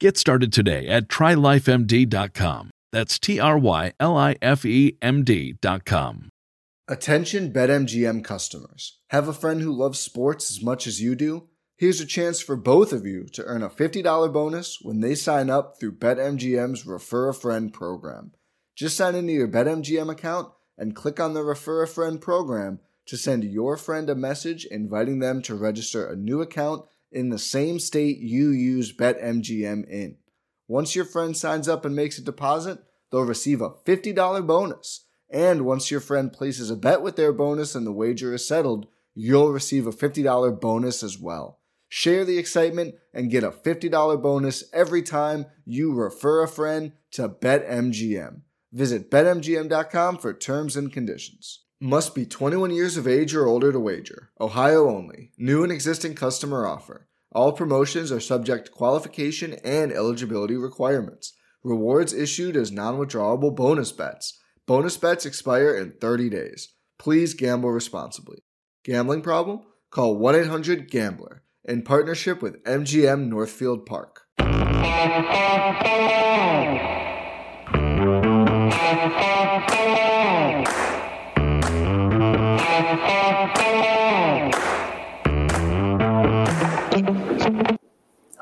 Get started today at trylifemd.com. That's T R Y L I F E M D.com. Attention BetMGM customers. Have a friend who loves sports as much as you do? Here's a chance for both of you to earn a $50 bonus when they sign up through BetMGM's Refer a Friend program. Just sign into your BetMGM account and click on the Refer a Friend program to send your friend a message inviting them to register a new account in the same state you use BetMGM in. Once your friend signs up and makes a deposit, they'll receive a $50 bonus. And once your friend places a bet with their bonus and the wager is settled, you'll receive a $50 bonus as well. Share the excitement and get a $50 bonus every time you refer a friend to BetMGM. Visit BetMGM.com for terms and conditions. Must be 21 years of age or older to wager. Ohio only. New and existing customer offer. All promotions are subject to qualification and eligibility requirements. Rewards issued as non withdrawable bonus bets. Bonus bets expire in 30 days. Please gamble responsibly. Gambling problem? Call 1 800 Gambler in partnership with MGM Northfield Park.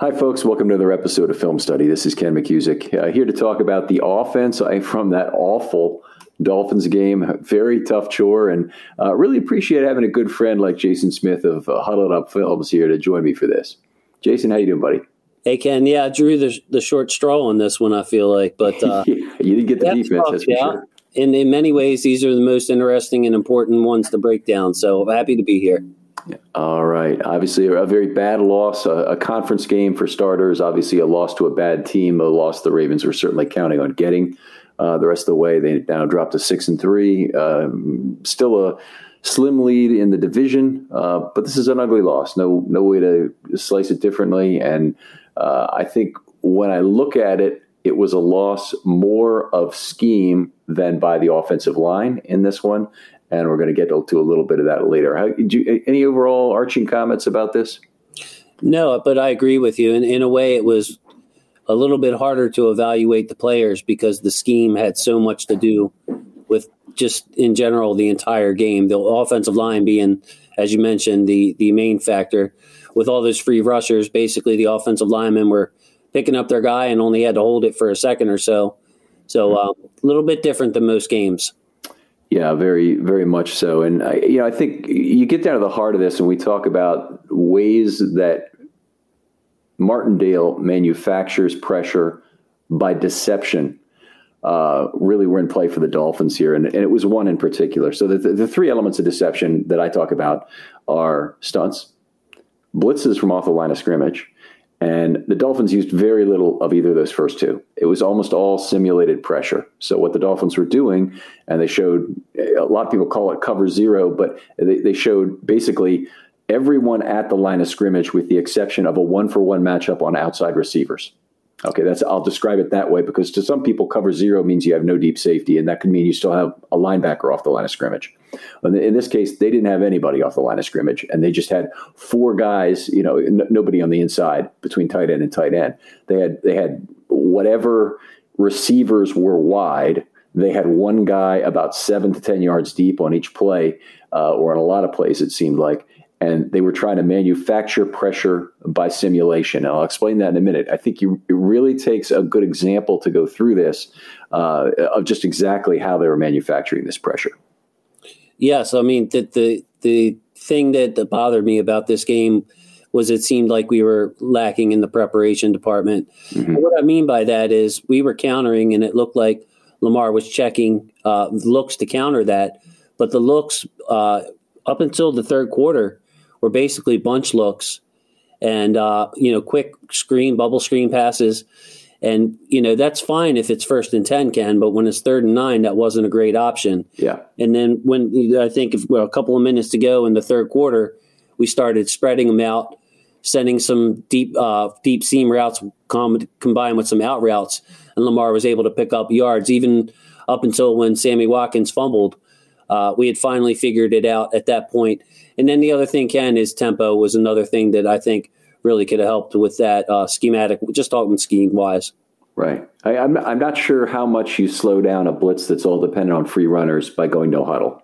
Hi, folks. Welcome to another episode of Film Study. This is Ken McKusick, uh, here to talk about the offense from that awful Dolphins game. Very tough chore, and uh, really appreciate having a good friend like Jason Smith of uh, Huddled Up Films here to join me for this. Jason, how you doing, buddy? Hey Ken, yeah, I drew the the short straw on this one. I feel like, but uh, you didn't get the defense. Tough, that's for yeah. sure. In in many ways, these are the most interesting and important ones to break down. So happy to be here. All right. Obviously, a very bad loss, a, a, conference game for starters. Obviously, a loss to a bad team, a loss the Ravens were certainly counting on getting. Uh, the rest of the way, they now dropped to six and three. Um, still a slim lead in the division, uh, but this is an ugly loss. No, no way to slice it differently. And uh, I think when I look at it, it was a loss more of scheme than by the offensive line in this one and we're going to get to a little bit of that later. How, you, any overall arching comments about this? No, but I agree with you. In, in a way, it was a little bit harder to evaluate the players because the scheme had so much to do with just in general the entire game. The offensive line being, as you mentioned, the the main factor. With all those free rushers, basically the offensive linemen were picking up their guy and only had to hold it for a second or so. So uh, a little bit different than most games. Yeah, very, very much so. And I, you know, I think you get down to the heart of this, and we talk about ways that Martindale manufactures pressure by deception. Uh, really were in play for the Dolphins here, and, and it was one in particular. So the, the, the three elements of deception that I talk about are stunts, blitzes from off the line of scrimmage, and the Dolphins used very little of either of those first two. It was almost all simulated pressure. So what the Dolphins were doing, and they showed a lot of people call it cover zero, but they, they showed basically everyone at the line of scrimmage with the exception of a one for one matchup on outside receivers. Okay, that's I'll describe it that way because to some people, cover zero means you have no deep safety, and that could mean you still have a linebacker off the line of scrimmage. In this case, they didn't have anybody off the line of scrimmage, and they just had four guys. You know, n- nobody on the inside between tight end and tight end. They had they had whatever receivers were wide. They had one guy about seven to ten yards deep on each play, uh, or on a lot of plays. It seemed like, and they were trying to manufacture pressure by simulation. And I'll explain that in a minute. I think you, it really takes a good example to go through this uh, of just exactly how they were manufacturing this pressure. Yes, I mean the the the thing that, that bothered me about this game was it seemed like we were lacking in the preparation department. Mm-hmm. What I mean by that is we were countering, and it looked like Lamar was checking uh, looks to counter that, but the looks uh, up until the third quarter were basically bunch looks and uh, you know quick screen bubble screen passes and you know that's fine if it's first and ten, Ken. But when it's third and nine, that wasn't a great option. Yeah. And then when I think if well, a couple of minutes to go in the third quarter, we started spreading them out, sending some deep uh, deep seam routes com- combined with some out routes, and Lamar was able to pick up yards even up until when Sammy Watkins fumbled. Uh, we had finally figured it out at that point. And then the other thing, Ken, is tempo was another thing that I think really could have helped with that uh, schematic, just talking scheme wise. Right. I, I'm, I'm not sure how much you slow down a blitz that's all dependent on free runners by going no huddle.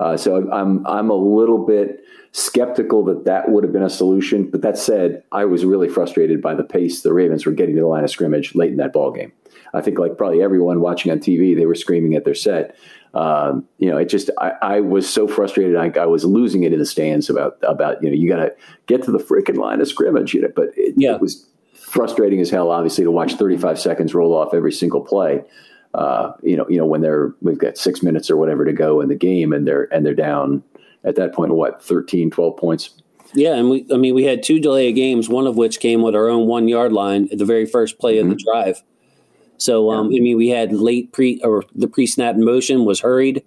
Uh, so I'm I'm a little bit skeptical that that would have been a solution. But that said, I was really frustrated by the pace the Ravens were getting to the line of scrimmage late in that ball game. I think like probably everyone watching on TV, they were screaming at their set. Um, you know, it just I, I was so frustrated. I, I, was losing it in the stands about about you know you got to get to the freaking line of scrimmage. You know, but it, yeah. it was frustrating as hell, obviously, to watch 35 seconds roll off every single play. Uh, you know, you know when they're we've got six minutes or whatever to go in the game, and they're and they're down at that point what 13, 12 points. Yeah, and we I mean we had two delay games, one of which came with our own one yard line at the very first play mm-hmm. of the mm-hmm. drive. So um, I mean, we had late pre or the pre snap motion was hurried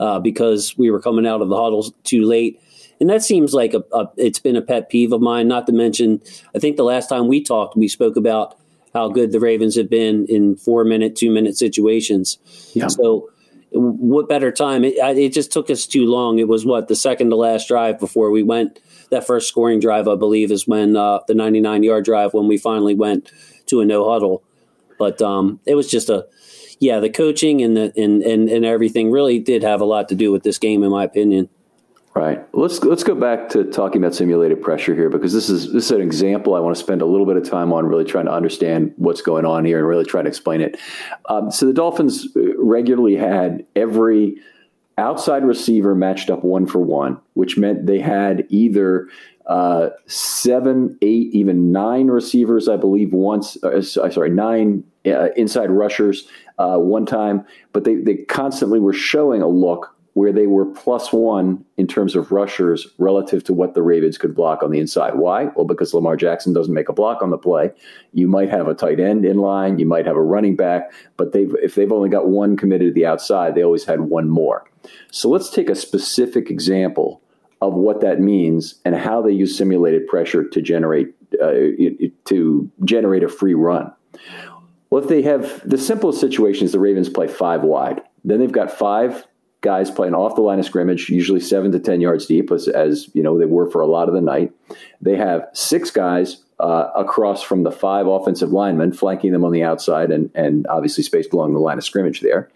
uh, because we were coming out of the huddles too late, and that seems like a, a, it's been a pet peeve of mine. Not to mention, I think the last time we talked, we spoke about how good the Ravens have been in four minute, two minute situations. Yeah. So what better time? It, it just took us too long. It was what the second to last drive before we went. That first scoring drive, I believe, is when uh, the 99 yard drive when we finally went to a no huddle. But um, it was just a yeah, the coaching and the and, and and everything really did have a lot to do with this game, in my opinion. Right. Let's let's go back to talking about simulated pressure here because this is this is an example I want to spend a little bit of time on, really trying to understand what's going on here and really trying to explain it. Um, so the Dolphins regularly had every outside receiver matched up one for one, which meant they had either uh, seven, eight, even nine receivers, I believe, once. Uh, sorry, nine uh, inside rushers uh, one time, but they, they constantly were showing a look where they were plus one in terms of rushers relative to what the Ravens could block on the inside. Why? Well, because Lamar Jackson doesn't make a block on the play. You might have a tight end in line, you might have a running back, but they've, if they've only got one committed to the outside, they always had one more. So let's take a specific example of what that means and how they use simulated pressure to generate uh, to generate a free run. Well, if they have the simplest situation is the Ravens play five wide, then they've got five guys playing off the line of scrimmage, usually seven to ten yards deep, as, as you know they were for a lot of the night. They have six guys uh, across from the five offensive linemen, flanking them on the outside, and and obviously spaced along the line of scrimmage there.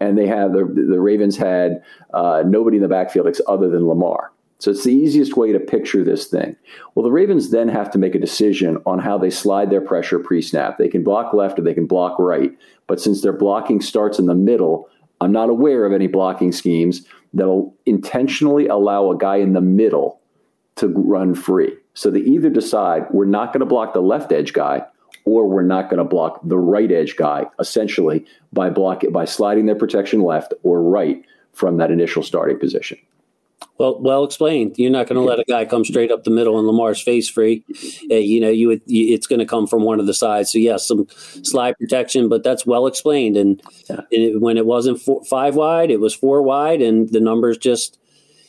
and they have the the Ravens had uh, nobody in the backfield other than Lamar. So it's the easiest way to picture this thing. Well, the Ravens then have to make a decision on how they slide their pressure pre-snap. They can block left or they can block right, but since their blocking starts in the middle, I'm not aware of any blocking schemes that'll intentionally allow a guy in the middle to run free. So they either decide we're not going to block the left edge guy or we're not going to block the right edge guy essentially by block by sliding their protection left or right from that initial starting position. Well, well explained. You're not going to let a guy come straight up the middle and Lamar's face free. Uh, you know, you would. You, it's going to come from one of the sides. So yes, some slide protection, but that's well explained. And, yeah. it, when it wasn't four, five wide, it was four wide, and the numbers just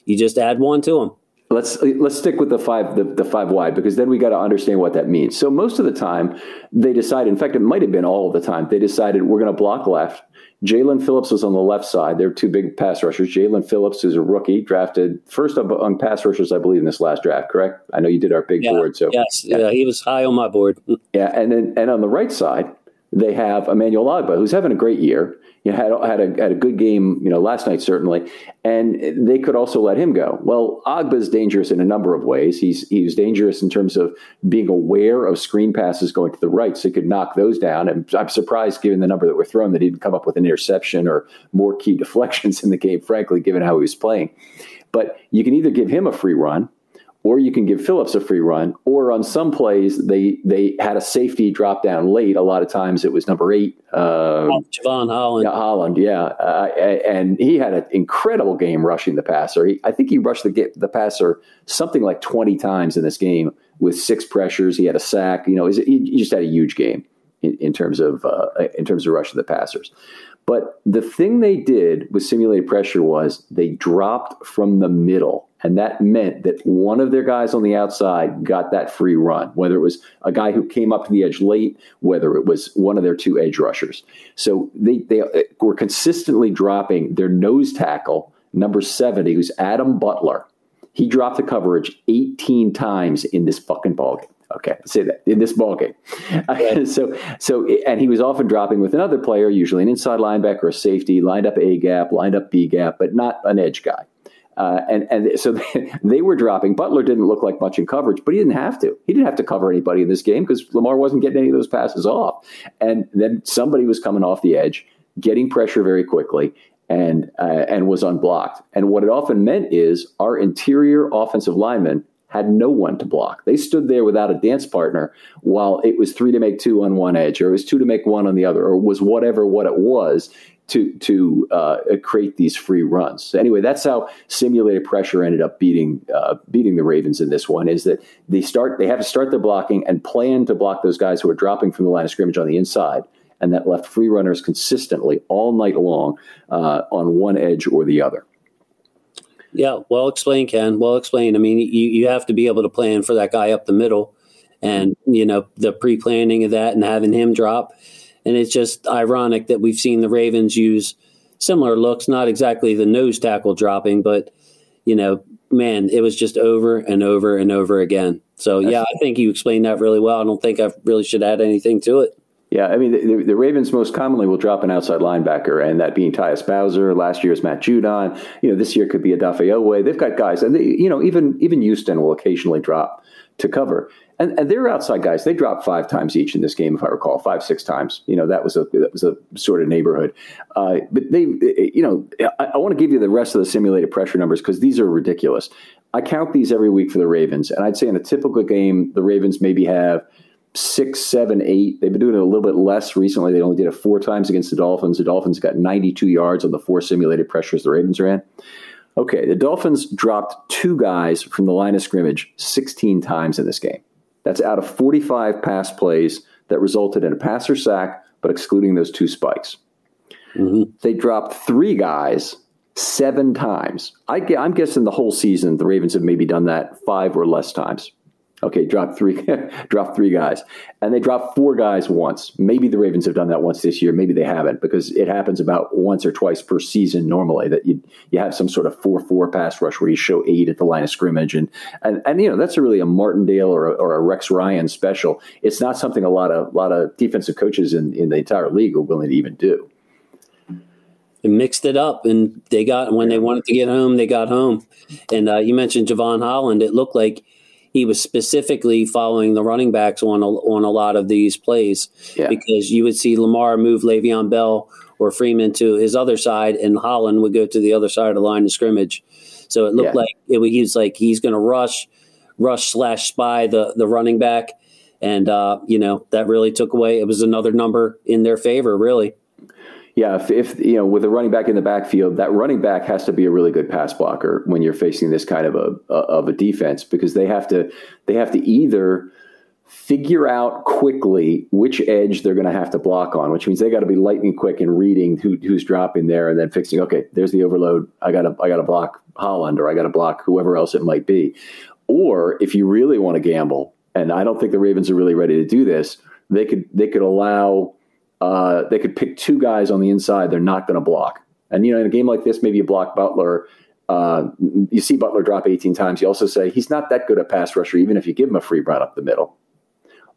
you just add one to them. Let's let's stick with the five the, the five wide because then we got to understand what that means. So most of the time they decide. In fact, it might have been all of the time they decided we're going to block left. Jaelan Phillips was on the left side. They're two big pass rushers. Jaelan Phillips is a rookie, drafted first up on pass rushers, I believe, in this last draft. Correct? I know you did our big yeah, board. So yes, yeah. yeah, he was high on my board. yeah, and then and on the right side they have Emmanuel Ogbah, who's having a great year you know, had had a had a good game, you know, last night certainly, and they could also let him go. Well, Ogbah is dangerous in a number of ways. He's he's dangerous in terms of being aware of screen passes going to the right, so he could knock those down. And I'm surprised, given the number that were thrown, that he didn't come up with an interception or more key deflections in the game. Frankly, given how he was playing, but you can either give him a free run or you can give Phillips a free run. Or on some plays, they they had a safety drop down late. A lot of times it was number eight, uh, Jevon Holland. Yeah, Holland, yeah, uh, and he had an incredible game rushing the passer. He, I think he rushed the the passer something like twenty times in this game with six pressures. He had a sack. You know, he just had a huge game in, in terms of uh, in terms of rushing the passers. But the thing they did with simulated pressure was they dropped from the middle and that meant that one of their guys on the outside got that free run, whether it was a guy who came up to the edge late, whether it was one of their two edge rushers. So they, they uh, were consistently dropping their nose tackle, number 70, who's Adam Butler. He dropped the coverage 18 times in this fucking ballgame. Okay, say that in this ball game. so, so, and he was often dropping with another player, usually an inside linebacker, a safety, lined up A gap, lined up B gap, but not an edge guy. Uh, and and so they, they, were dropping. Butler didn't look like much in coverage, but he didn't have to. He didn't have to cover anybody in this game because Lamar wasn't getting any of those passes off. And then somebody was coming off the edge, getting pressure very quickly, and uh, and was unblocked. And what it often meant is our interior offensive linemen had no one to block. They stood there without a dance partner while it was three to make two on one edge, or it was two to make one on the other, or was whatever what it was to to uh, create these free runs. So anyway, that's how simulated pressure ended up beating uh, beating the Ravens in this one. Is that they start they have to start their blocking and plan to block those guys who are dropping from the line of scrimmage on the inside, and that left free runners consistently all night long uh, on one edge or the other. Yeah, well explained, Ken. Well explained. I mean, you you have to be able to plan for that guy up the middle, and you know the pre planning of that and having him drop and it's just ironic that we've seen the Ravens use similar looks, not exactly the nose tackle dropping, but, you know, man, it was just over and over and over again. So, yeah, I think you explained that really well. I don't think I really should add anything to it. Yeah, I mean, the, the, Ravens most commonly will drop an outside linebacker, and that being Tyus Bowser. Last year's Matt Judon. You know, this year could be Odafe Oweh. They've got guys, and they, you know, even even Houston will occasionally drop to cover. And, and they're outside guys. They dropped five times each in this game, if I recall, five six times. You know that was a that was a sort of neighborhood. Uh, but they, you know, I, I want to give you the rest of the simulated pressure numbers because these are ridiculous. I count these every week for the Ravens, and I'd say in a typical game, the Ravens maybe have six, seven, eight. They've been doing it a little bit less recently. They only did it four times against the Dolphins. The Dolphins got 92 yards on the four simulated pressures the Ravens ran. Okay, the Dolphins dropped two guys from the line of scrimmage 16 times in this game. That's out of 45 pass plays that resulted in a passer sack, but excluding those two spikes. Mm-hmm. They dropped three guys seven times. I, am guessing the whole season, the Ravens have maybe done that five or less times. Okay, drop three, drop three guys, and they dropped four guys once. Maybe the Ravens have done that once this year. Maybe they haven't because it happens about once or twice per season normally that you you have some sort of four four pass rush where you show eight at the line of scrimmage, and and, and you know that's a really a Martindale or a, or a Rex Ryan special. It's not something a lot of lot of defensive coaches in in the entire league are willing to even do. and mixed it up, and they got when they wanted to get home, they got home. And uh, you mentioned Jevon Holland; it looked like he was specifically following the running backs on a, on a lot of these plays yeah. because you would see Lamar move Le'Veon Bell or Freeman to his other side, and Holland would go to the other side of the line of scrimmage. So it looked yeah. like it, he was like he's going to rush, rush slash spy the the running back, and uh, you know that really took away. It was another number in their favor, really. Yeah, if, if, you know with a running back in the backfield, that running back has to be a really good pass blocker when you're facing this kind of a, of a defense because they have to they have to either figure out quickly which edge they're going to have to block on, which means they got to be lightning quick in reading who, who's dropping there and then fixing. Okay, there's the overload. I got to I got to block Holland or I got to block whoever else it might be. Or if you really want to gamble, and I don't think the Ravens are really ready to do this, they could they could allow uh, they could pick two guys on the inside they're not going to block. And, you know, in a game like this, maybe you block Butler. Uh, you see Butler drop 18 times. You also say he's not that good a pass rusher, even if you give him a free run up the middle.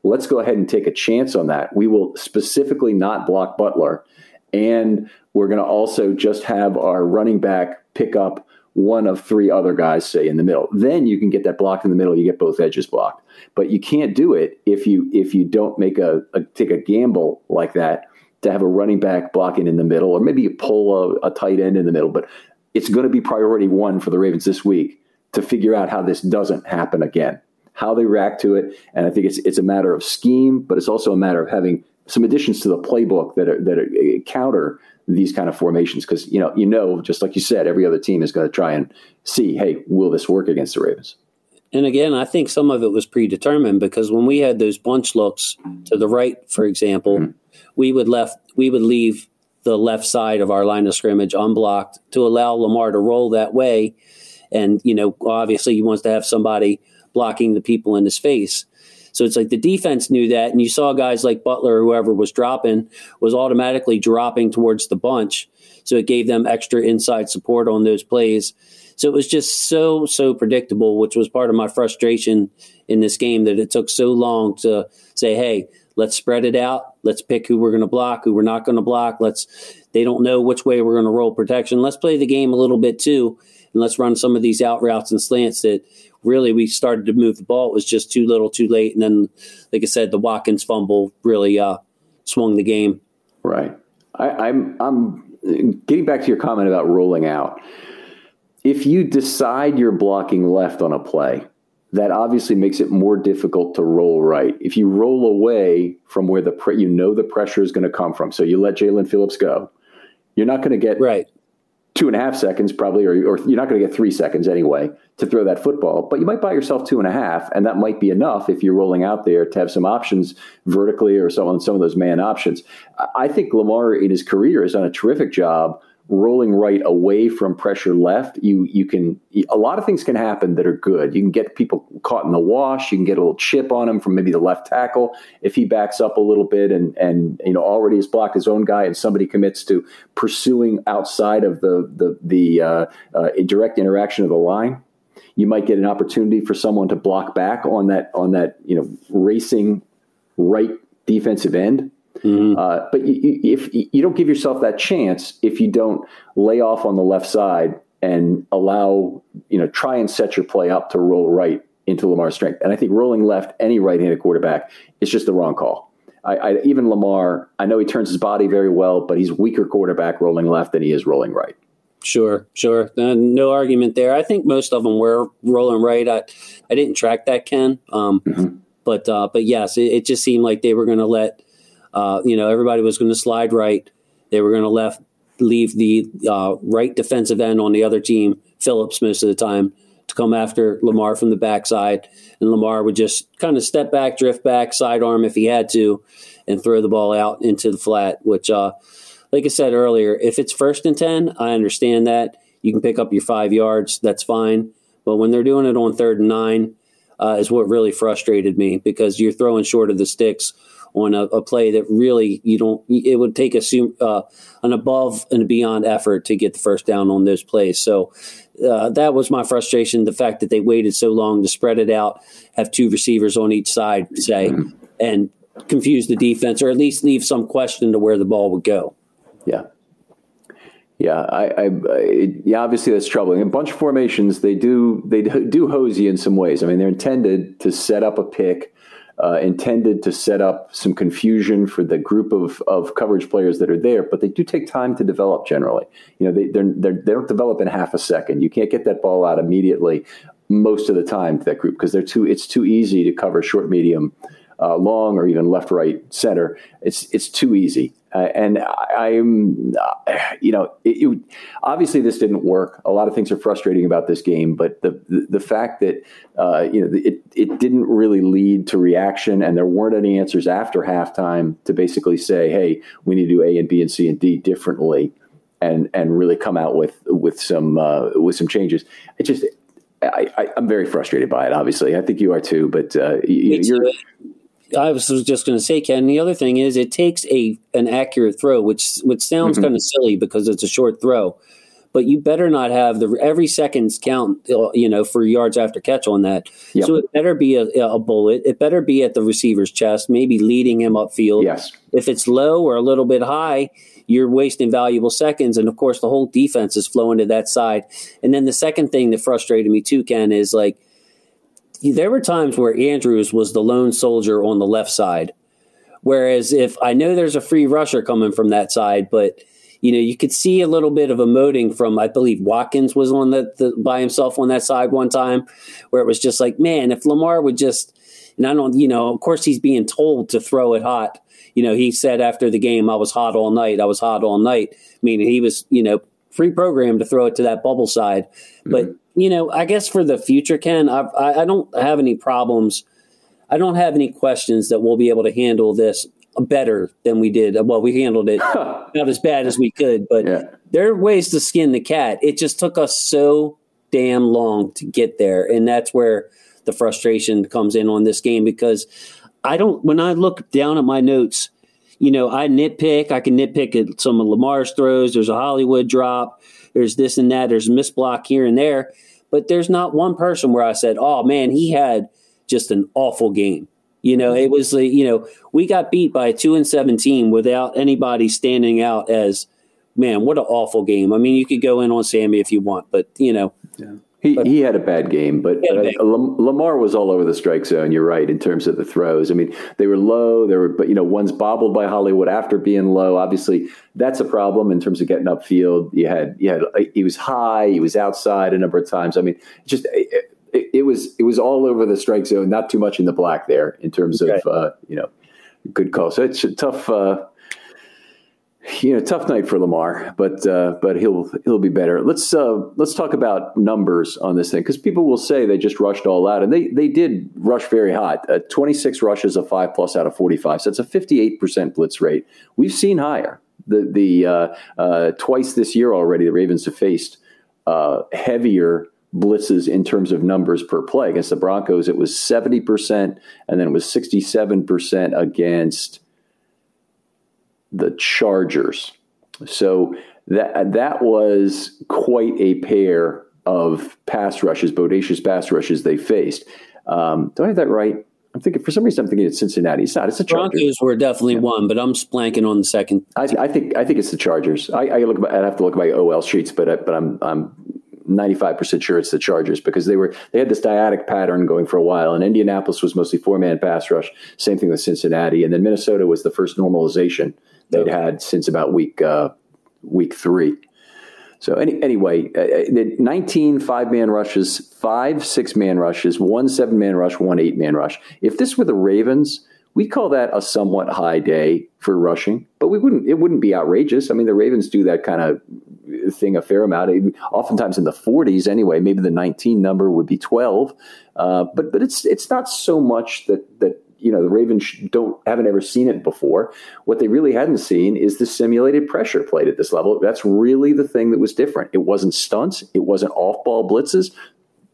Let's go ahead and take a chance on that. We will specifically not block Butler. And we're going to also just have our running back pick up one of three other guys, say in the middle. Then you can get that blocked in the middle. You get both edges blocked, but you can't do it if you if you don't make a, a take a gamble like that to have a running back blocking in the middle, or maybe you pull a, a tight end in the middle. But it's going to be priority one for the Ravens this week to figure out how this doesn't happen again, how they react to it, and I think it's it's a matter of scheme, but it's also a matter of having some additions to the playbook that are, that are, uh, counter these kind of formations because you know you know just like you said every other team is going to try and see hey will this work against the Ravens? And again I think some of it was predetermined because when we had those bunch looks to the right for example mm-hmm. we would left we would leave the left side of our line of scrimmage unblocked to allow Lamar to roll that way. And you know obviously he wants to have somebody blocking the people in his face so it's like the defense knew that, and you saw guys like Butler whoever was dropping was automatically dropping towards the bunch. So it gave them extra inside support on those plays. So it was just so, so predictable, which was part of my frustration in this game that it took so long to say, hey, let's spread it out. Let's pick who we're going to block, who we're not going to block. Let's, they don't know which way we're going to roll protection. Let's play the game a little bit too. And let's run some of these out routes and slants that really we started to move the ball. It was just too little, too late, and then, like I said, the Watkins fumble really uh, swung the game. Right. I, I'm I'm getting back to your comment about rolling out. If you decide you're blocking left on a play, that obviously makes it more difficult to roll right. If you roll away from where the pre- you know the pressure is going to come from, so you let Jaelan Phillips go, you're not going to get right two and a half seconds probably, or, or you're not going to get three seconds anyway to throw that football, but you might buy yourself two and a half, and that might be enough if you're rolling out there to have some options vertically or so on some of those man options. I think Lamar in his career has done a terrific job rolling right away from pressure left, you you can a lot of things can happen that are good. You can get people caught in the wash. You can get a little chip on him from maybe the left tackle if he backs up a little bit and and you know already has blocked his own guy, and somebody commits to pursuing outside of the the the uh, uh, direct interaction of the line. You might get an opportunity for someone to block back on that on that you know racing right defensive end Mm-hmm. Uh, but you, if you don't give yourself that chance, if you don't lay off on the left side and allow, you know, try and set your play up to roll right into Lamar's strength. And I think rolling left any right-handed quarterback is just the wrong call. I, I, even Lamar, I know he turns his body very well, but he's weaker quarterback rolling left than he is rolling right. Sure, sure. Uh, no argument there. I think most of them were rolling right. I, I didn't track that, Ken. Um, mm-hmm. But uh, but yes, it, it, just seemed like they were going to let uh, you know, everybody was going to slide right. They were going to left leave the uh, right defensive end on the other team, Phillips, most of the time, to come after Lamar from the backside. And Lamar would just kind of step back, drift back, sidearm if he had to, and throw the ball out into the flat, which, uh, like I said earlier, if it's first and 10, I understand that. You can pick up your five yards, that's fine. But when they're doing it on third and nine, uh, is what really frustrated me because you're throwing short of the sticks on a, a, play that really you don't. It would take a uh, an above and beyond effort to get the first down on those plays. So uh, that was my frustration. The fact that they waited so long to spread it out, have two receivers on each side, say, and confuse the defense, or at least leave some question to where the ball would go. Yeah. Yeah, I, I, I, yeah, obviously that's troubling. A bunch of formations, they do they do hose you in some ways. I mean, they're intended to set up a pick, uh, intended to set up some confusion for the group of, of coverage players that are there, but they do take time to develop. Generally, you know, they they're, they're, they do not develop in half a second. You can't get that ball out immediately most of the time to that group because they're too it's too easy to cover short, medium, uh, long, or even left, right, center. It's it's too easy. Uh, and I, am uh, you know, it, it, obviously this didn't work. A lot of things are frustrating about this game, but the the, the fact that uh, you know it it didn't really lead to reaction, and there weren't any answers after halftime to basically say, hey, we need to do A and B and C and D differently, and and really come out with with some uh, with some changes. It just I, am very frustrated by it. Obviously, I think you are too. But uh, you, are I was just going to say, Ken. The other thing is, it takes a an accurate throw, which which sounds mm-hmm. kind of silly because it's a short throw, but you better not have the every seconds count. You know, for yards after catch on that. Yep. So it better be a, a, bullet. It better be at the receiver's chest, maybe leading him upfield. Yes. If it's low or a little bit high, you're wasting valuable seconds, and of course, the whole defense is flowing to that side. And then the second thing that frustrated me too, Ken, is like there were times where Andrews was the lone soldier on the left side. Whereas if I know there's a free rusher coming from that side, but you know, you could see a little bit of emoting from, I believe Watkins was on the, the by himself on that side one time, where it was just like, man, if Lamar would just, and I don't, you know, of course he's being told to throw it hot. You know, he said after the game, I was hot all night. I was hot all night, meaning he was, you know, free program to throw it to that bubble side. Mm-hmm. You know, I guess for the future, Ken, I, I don't have any problems. I don't have any questions that we'll be able to handle this better than we did. Well, we handled it not as bad as we could, but yeah. there are ways to skin the cat. It just took us so damn long to get there. And that's where the frustration comes in on this game because I don't, when I look down at my notes, you know, I nitpick. I can nitpick at some of Lamar's throws. There's a Hollywood drop. There's this and that. There's a miss block here and there but there's not one person where I said, "Oh man, he had just an awful game." You know, it was the you know we got beat by a two and seventeen without anybody standing out as man. What an awful game. I mean, you could go in on Sammy if you want, but you know, yeah. He, but, he had a bad game, but, bad Lamar was all over the strike zone. You're right in terms of the throws. I mean, they were low. There were, but you know, one's bobbled by Hollywood after being low. Obviously, that's a problem in terms of getting upfield. You had, you had, he was high. He was outside a number of times. I mean, just it, it, it was, it was all over the strike zone. Not too much in the black there in terms okay. of, uh, you know, good call. So it's a tough. Uh, you know, tough night for Lamar, but uh, but he'll he'll be better. Let's uh, let's talk about numbers on this thing because people will say they just rushed all out, and they they did rush very hot. Uh, Twenty six rushes of five plus out of forty five, so it's a fifty eight percent blitz rate. We've seen higher. The the uh, uh, twice this year already, the Ravens have faced uh, heavier blitzes in terms of numbers per play against the Broncos. It was seventy percent, and then it was sixty seven percent against the Chargers. So that that was quite a pair of pass rushes, bodacious pass rushes they faced. Um, do I have that right? I'm thinking for some reason I'm thinking it's Cincinnati. It's not. It's the Chargers. Broncos were definitely yeah. one, but I'm splanking on the second. I, I, think I think it's the Chargers. I, I look. I have to look at my OL sheets, but I, but I'm I'm 95% sure it's the Chargers because they were they had this dyadic pattern going for a while and Indianapolis was mostly four man pass rush same thing with Cincinnati and then Minnesota was the first normalization they'd had since about week uh, week 3 so any, anyway uh, uh 19 five man rushes 5 6 man rushes 1 7 man rush 1 8 man rush if this were the Ravens we call that a somewhat high day for rushing, but we wouldn't. It wouldn't be outrageous. I mean, the Ravens do that kind of thing a fair amount. Oftentimes in the 40s, anyway. Maybe the 19 number would be 12, uh, but but it's it's not so much that that you know the Ravens don't haven't ever seen it before. What they really hadn't seen is the simulated pressure played at this level. That's really the thing that was different. It wasn't stunts. It wasn't off ball blitzes.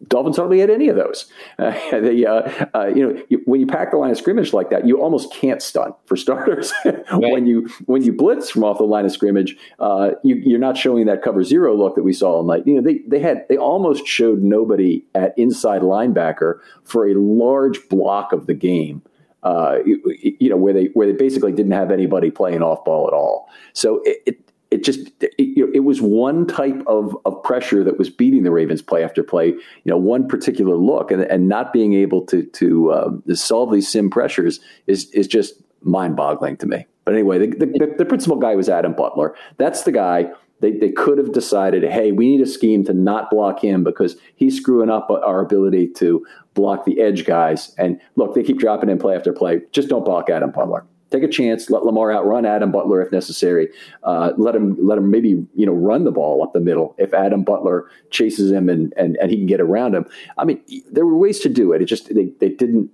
Dolphins hardly had any of those. Uh, they, uh, uh, you know, you, when you pack the line of scrimmage like that, you almost can't stunt for starters. right. When you when you blitz from off the line of scrimmage, uh, you, are not showing that cover zero look that we saw all night. You know, they they had they almost showed nobody at inside linebacker for a large block of the game. Uh, you, you, know, where they where they basically didn't have anybody playing off ball at all. So it, it it just it, it, was one type of, of pressure that was beating the Ravens play after play. You know, one particular look, and, and not being able to to um, solve these sim pressures is is just mind boggling to me. But anyway, the, the, the principal guy was Adam Butler. That's the guy. They, they could have decided, hey, we need a scheme to not block him because he's screwing up our ability to block the edge guys. And look, they keep dropping in play after play. Just don't block Adam Butler take a chance, let Lamar outrun Adam Butler if necessary. Uh, let him let him maybe you know run the ball up the middle if Adam Butler chases him and and, and he can get around him. I mean, there were ways to do it. It just they, they didn't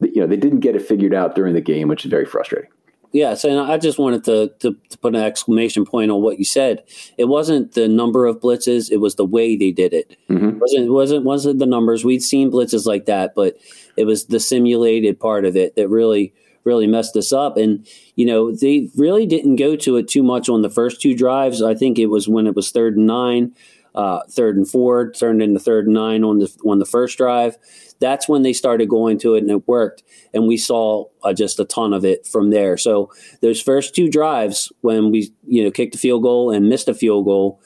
you know they didn't get it figured out during the game, which is very frustrating. Yes, and I just wanted to, to, to, put an exclamation point on what you said. It wasn't the number of blitzes; it was the way they did it. Mm-hmm. It wasn't wasn't wasn't the numbers. We'd seen blitzes like that, but it was the simulated part of it that really really messed us up. And, you know, they really didn't go to it too much on the first two drives. I think it was when it was third and nine, uh, third and four, turned into third and nine on the on the first drive. That's when they started going to it and it worked. And we saw uh, just a ton of it from there. So those first two drives when we, you know, kicked a field goal and missed a field goal,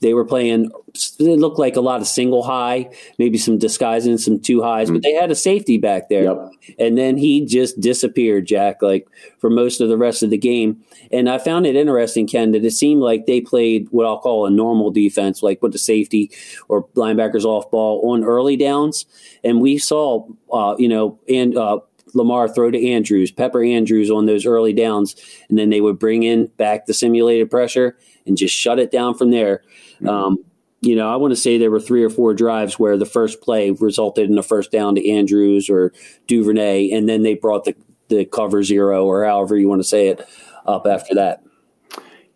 they were playing. It looked like a lot of single high, maybe some disguising some two highs, mm-hmm. but they had a safety back there. Yep. And then he just disappeared, Jack, like for most of the rest of the game. And I found it interesting, Ken, that it seemed like they played what I'll call a normal defense, like with the safety or linebackers off ball on early downs. And we saw, uh, you know, and uh, Lamar throw to Andrews, pepper Andrews on those early downs, and then they would bring in back the simulated pressure and just shut it down from there. Mm-hmm. Um, you know, I want to say there were three or four drives where the first play resulted in a first down to Andrews or Duvernay, and then they brought the, the cover zero or however you want to say it up after that.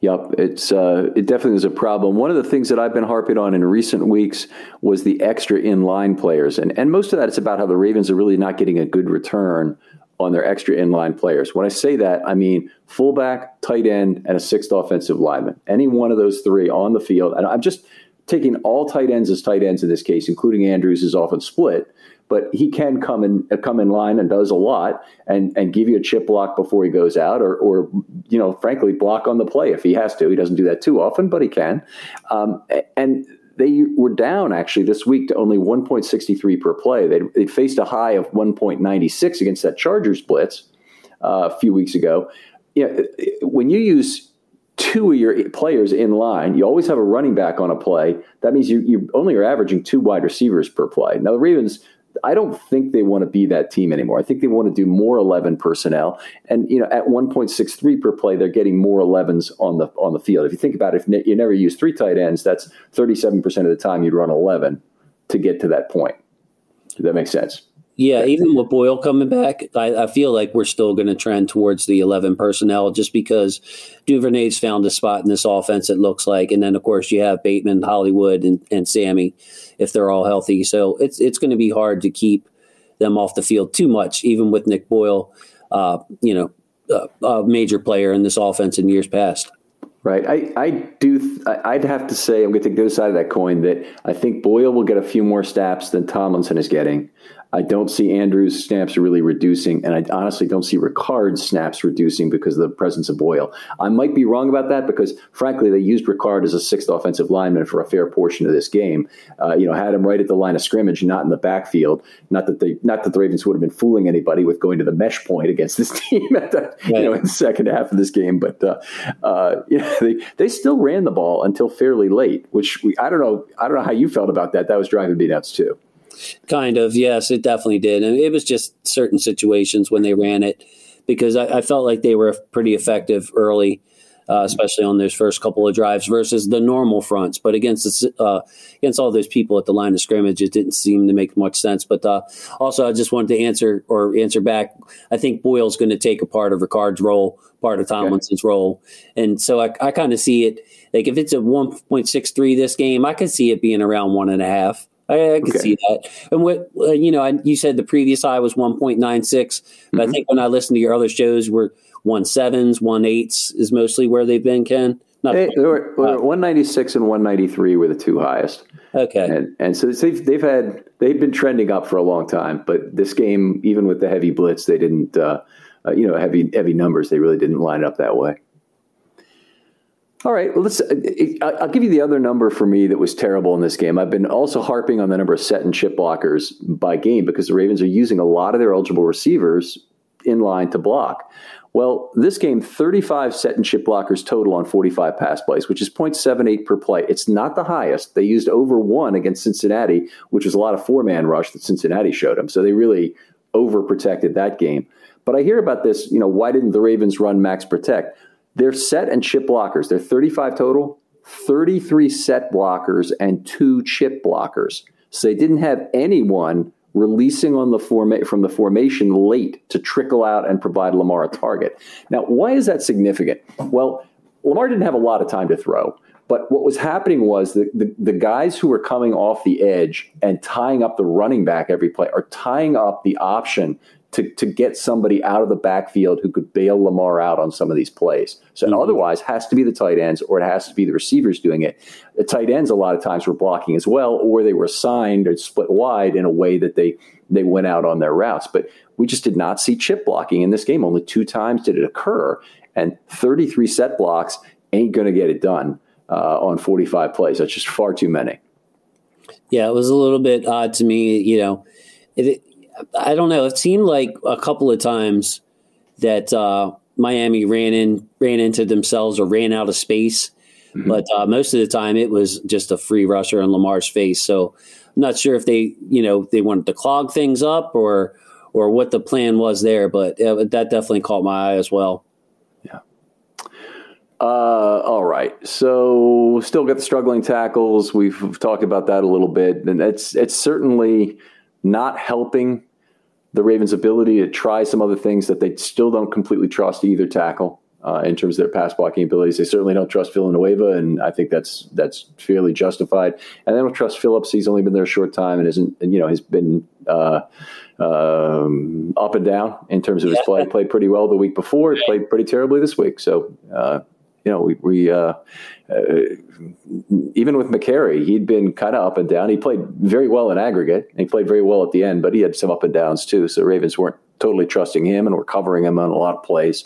Yep, it's uh, it definitely is a problem. One of the things that I've been harping on in recent weeks was the extra in-line players, and and most of that is about how the Ravens are really not getting a good return on their extra inline players. When I say that, I mean fullback, tight end, and a sixth offensive lineman. Any one of those three on the field, and I'm just taking all tight ends as tight ends in this case, including Andrews, is often split. But he can come in come in line and does a lot, and and give you a chip block before he goes out, or or you know, frankly, block on the play if he has to. He doesn't do that too often, but he can. Um, and they were down actually this week to only 1.63 per play. They'd, they'd faced a high of 1.96 against that Chargers blitz uh, a few weeks ago. You know, when you use two of your players in line, you always have a running back on a play. That means you, you only are averaging two wide receivers per play. Now, the Ravens I don't think they want to be that team anymore. I think they want to do more 11 personnel. And, you know, at 1.63 per play, they're getting more 11s on the on the field. If you think about it, if you never use three tight ends, that's 37% of the time you'd run 11 to get to that point. Does that make sense? Yeah, even with Boyle coming back, I, I feel like we're still going to trend towards the 11 personnel just because Duvernay's found a spot in this offense, it looks like. And then, of course, you have Bateman, Hollywood, and, and Sammy if they're all healthy. So it's, it's going to be hard to keep them off the field too much, even with Nick Boyle, uh, you know, uh, a major player in this offense in years past. Right. I, I do. I'd have to say, I'm going to take the other side of that coin that I think Boyle will get a few more snaps than Tomlinson is getting. I don't see Andrews' snaps really reducing, and I honestly don't see Ricard's snaps reducing because of the presence of Boyle. I might be wrong about that because, frankly, they used Ricard as a sixth offensive lineman for a fair portion of this game. Uh, you know, had him right at the line of scrimmage, not in the backfield. Not that they, not that the Ravens would have been fooling anybody with going to the mesh point against this team at the, right. you know, in the second half of this game. But uh, uh, you know, they they still ran the ball until fairly late, which we, I don't know. I don't know how you felt about that. That was driving me nuts too. Kind of, yes, it definitely did. And it was just certain situations when they ran it because I, I felt like they were pretty effective early, uh, especially on those first couple of drives versus the normal fronts. But against the, uh, against all those people at the line of scrimmage, it didn't seem to make much sense. But uh, also, I just wanted to answer or answer back. I think Boyle's going to take a part of Ricard's role, part of Tomlinson's okay. role, and so I, I kind of see it like if it's a one point six three this game, I could see it being around one and a half. I, I can okay. see that. And what uh, you know, I, you said the previous high was one point nine six, but mm-hmm. I think when I listened to your other shows, we're one sevens, one eights is mostly where they've been. Ken, Not they, they were, one ninety six and one ninety three were the two highest. Okay, and, and so they've they've had they've been trending up for a long time, but this game, even with the heavy blitz, they didn't. Uh, uh, you know, heavy heavy numbers. They really didn't line up that way. All right, well, let's. Uh, I'll give you the other number for me that was terrible in this game. I've been also harping on the number of set and chip blockers by game because the Ravens are using a lot of their eligible receivers in line to block. Well, this game, 35 set and chip blockers total on 45 pass plays, which is 0.78 per play. It's not the highest. They used over one against Cincinnati, which was a lot of four man rush that Cincinnati showed them. So they really overprotected that game. But I hear about this, you know, why didn't the Ravens run max protect? They're set and chip blockers. They're 35 total, 33 set blockers, and two chip blockers. So they didn't have anyone releasing on the forma- from the formation late to trickle out and provide Lamar a target. Now, why is that significant? Well, Lamar didn't have a lot of time to throw. But what was happening was the, the, the, guys who were coming off the edge and tying up the running back every play are tying up the option to, to get somebody out of the backfield who could bail Lamar out on some of these plays. So mm-hmm. otherwise has to be the tight ends or it has to be the receivers doing it. The tight ends a lot of times were blocking as well, or they were assigned or split wide in a way that they they went out on their routes. But we just did not see chip blocking in this game. Only two times did it occur. And 33 set blocks ain't going to get it done uh, on 45 plays. That's just far too many. Yeah, it was a little bit odd to me. You know, it, I don't know. It seemed like a couple of times that uh, Miami ran in, ran into themselves or ran out of space. Mm-hmm. But uh, most of the time, it was just a free rusher in Lamar's face. So I'm not sure if they, you know, they wanted to clog things up or or what the plan was there. But uh, that definitely caught my eye as well. Yeah. Uh, all right. So still got the struggling tackles. We've talked about that a little bit, and it's it's certainly not helping the Ravens' ability to try some other things that they still don't completely trust either tackle uh, in terms of their pass blocking abilities. They certainly don't trust Villanueva, and I think that's that's fairly justified. And they don't trust Phillips. He's only been there a short time and isn't you know has been uh, um, up and down in terms of his play. Played pretty well the week before. Played pretty terribly this week. So uh, you know, we, we uh, uh, even with Mekari, he'd been kind of up and down. He played very well in aggregate. he played very well at the end, but he had some up and downs too. So Ravens weren't totally trusting him and were covering him on a lot of plays.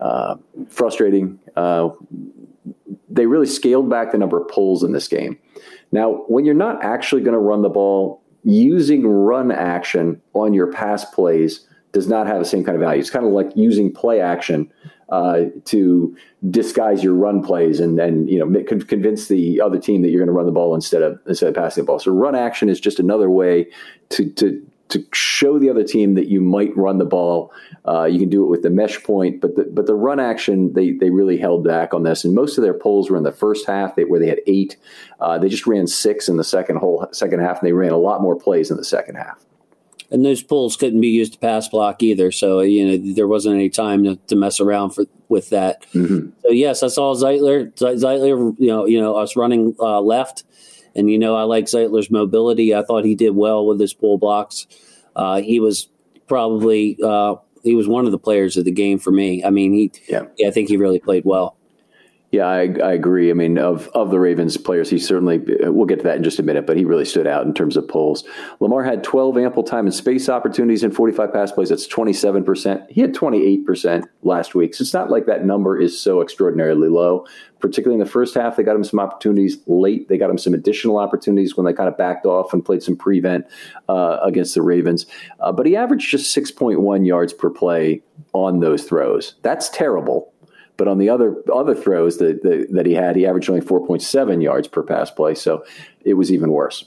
Uh, frustrating. Uh, they really scaled back the number of pulls in this game. Now, when you're not actually going to run the ball, using run action on your pass plays does not have the same kind of value. It's kind of like using play action uh, to disguise your run plays and and you know convince the other team that you're going to run the ball instead of instead of passing the ball. So run action is just another way to to to show the other team that you might run the ball. Uh, you can do it with the mesh point, but the, but the run action they they really held back on this, and most of their pulls were in the first half, they, where they had eight. Uh, they just ran six in the second whole second half, and they ran a lot more plays in the second half and those pulls couldn't be used to pass block either. So you know there wasn't any time to, to mess around for with that. Mm-hmm. So yes, I saw Zeitler. Zeitler, you know, you know, us running uh, left, and you know I like Zeitler's mobility. I thought he did well with his pull blocks. Uh, he was probably uh, he was one of the players of the game for me. I mean, he yeah, yeah I think he really played well. Yeah, I, I, agree. I mean, of of the Ravens players, he certainly we'll get to that in just a minute, but he really stood out in terms of pulls. Lamar had 12 ample time and space opportunities in 45 pass plays. That's 27 percent. He had 28 percent last week, so it's not like that number is so extraordinarily low. Particularly in the first half, they got him some opportunities late. They got him some additional opportunities when they kind of backed off and played some prevent uh, against the Ravens. Uh, but he averaged just 6.1 yards per play on those throws. That's terrible but on the other other throws that, that, that he had, he averaged only 4.7 yards per pass play. So it was even worse.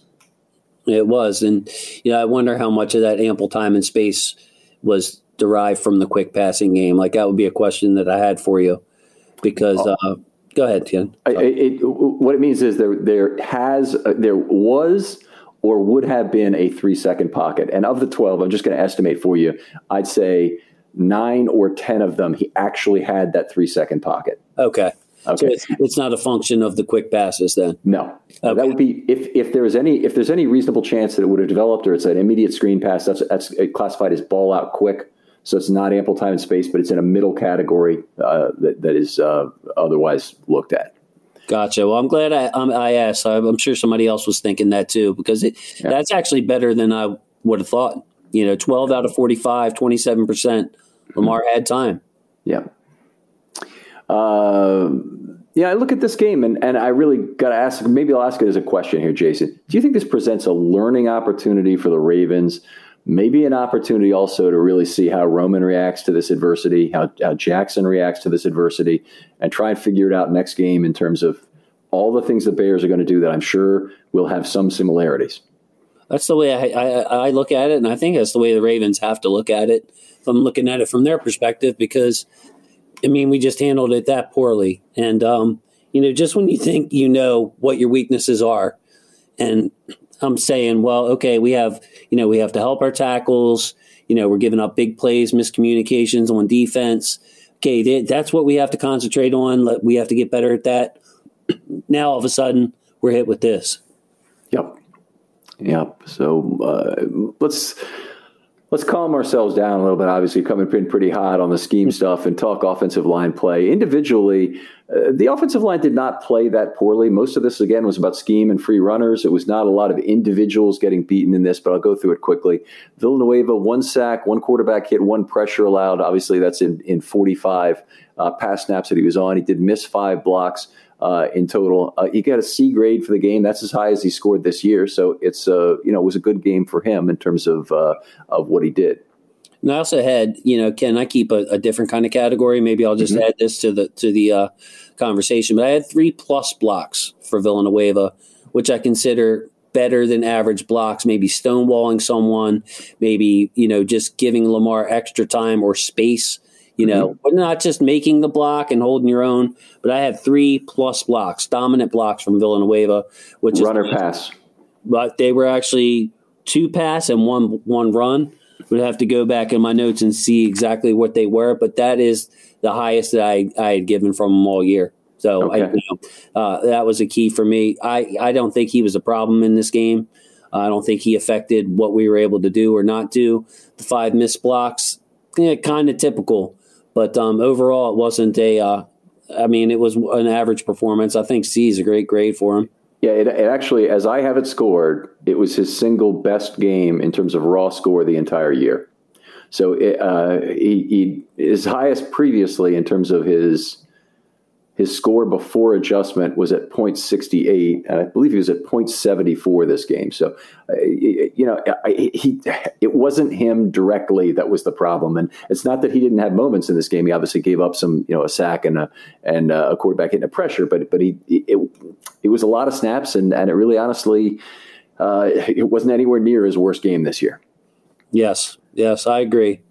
It was. And, you know, I wonder how much of that ample time and space was derived from the quick passing game. Like, that would be a question that I had for you because, oh. uh, go ahead, Ken. It, what it means is there, there has, uh, there was or would have been a three second pocket. And of the 12, I'm just going to estimate for you, I'd say nine or 10 of them, he actually had that three second pocket. Okay. Okay. So it's, it's not a function of the quick passes then. No, okay. that would be if if there is any if there's any reasonable chance that it would have developed or it's an immediate screen pass. That's that's classified as ball out quick. So it's not ample time and space, but it's in a middle category uh, that that is uh, otherwise looked at. Gotcha. Well, I'm glad I um, I asked. I'm sure somebody else was thinking that too because it, yeah. that's actually better than I would have thought. You know, 12 out of 45, 27 percent Lamar had time. Yeah. Uh, Yeah, I look at this game and, and I really got to ask, maybe I'll ask it as a question here, Jason. Do you think this presents a learning opportunity for the Ravens? Maybe an opportunity also to really see how Roman reacts to this adversity, how, how Jackson reacts to this adversity, and try and figure it out next game in terms of all the things the Bears are going to do that I'm sure will have some similarities. That's the way I, I, I look at it, and I think that's the way the Ravens have to look at it. If I'm looking at it from their perspective, because I mean, we just handled it that poorly. And, um, you know, just when you think you know what your weaknesses are, and I'm saying, well, okay, we have, you know, we have to help our tackles. You know, we're giving up big plays, miscommunications on defense. Okay, that's what we have to concentrate on. We have to get better at that. Now, all of a sudden, we're hit with this. Yep. Yep. So uh, let's Let's calm ourselves down a little bit. Obviously, coming in pretty hot on the scheme stuff and talk offensive line play. Individually, uh, the offensive line did not play that poorly. Most of this, again, was about scheme and free runners. It was not a lot of individuals getting beaten in this, but I'll go through it quickly. Villanueva, one sack, one quarterback hit, one pressure allowed. Obviously, that's in, in 45 uh, pass snaps that he was on. He did miss five blocks uh, in total. Uh, he got a C grade for the game. That's as high as he scored this year. So it's uh, you know it was a good game for him in terms of uh, of what he did. And I also had you know Ken. I keep a, a different kind of category. Maybe I'll just mm-hmm. add this to the to the uh, conversation. But I had three plus blocks for Villanueva, which I consider better than average blocks, maybe stonewalling someone, maybe, you know, just giving Lamar extra time or space you know, mm-hmm. not just making the block and holding your own, but I had three plus blocks, dominant blocks from Villanueva, which runner is, runner pass. But they were actually two pass and one one run. Would have to go back in my notes and see exactly what they were, but that is the highest that I, I had given from them all year. So okay. I, you know, uh, that was a key for me. I, I don't think he was a problem in this game. I don't think he affected what we were able to do or not do. The five missed blocks, yeah, kind of typical. But um, overall, it wasn't a. Uh, I mean, it was an average performance. I think C is a great grade for him. Yeah, it, it, actually, as I have it scored, it was his single best game in terms of raw score the entire year. So it, uh, he, he his highest previously in terms of his his score before adjustment was at 0.68, and I believe he was at 0.74 this game. So, uh, you know, he it wasn't him directly that was the problem, and it's not that he didn't have moments in this game. He obviously gave up some, you know, a sack and a and a quarterback hitting a pressure, but but he it, it was a lot of snaps, and and it really honestly, uh, it wasn't anywhere near his worst game this year. Yes, yes, I agree.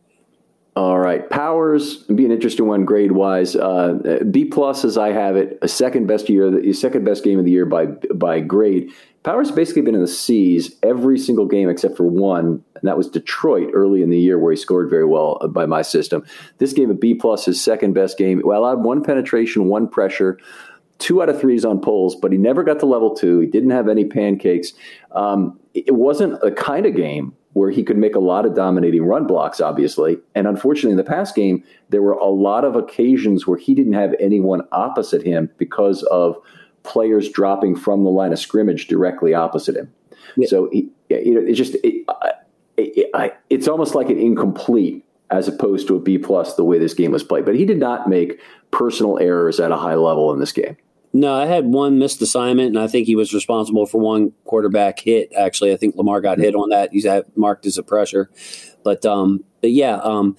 All right, Powers be an interesting one grade wise. Uh, B plus as I have it, a second best year, the second best game of the year by by grade. Powers basically been in the C's every single game except for one, and that was Detroit early in the year where he scored very well uh, by my system. This game of B plus, his second best game. Well, allowed one penetration, one pressure, two out of threes on pulls, but he never got to level two. He didn't have any pancakes. Um, it wasn't a kind of game where he could make a lot of dominating run blocks, obviously. And unfortunately, in the past game, there were a lot of occasions where he didn't have anyone opposite him because of players dropping from the line of scrimmage directly opposite him. Yeah. So he, you know, it's just it, it, it, it's almost like an incomplete as opposed to a B plus the way this game was played. But he did not make personal errors at a high level in this game. No, I had one missed assignment, and I think he was responsible for one quarterback hit. Actually, I think Lamar got hit on that. He's marked as a pressure, but um, but yeah, um,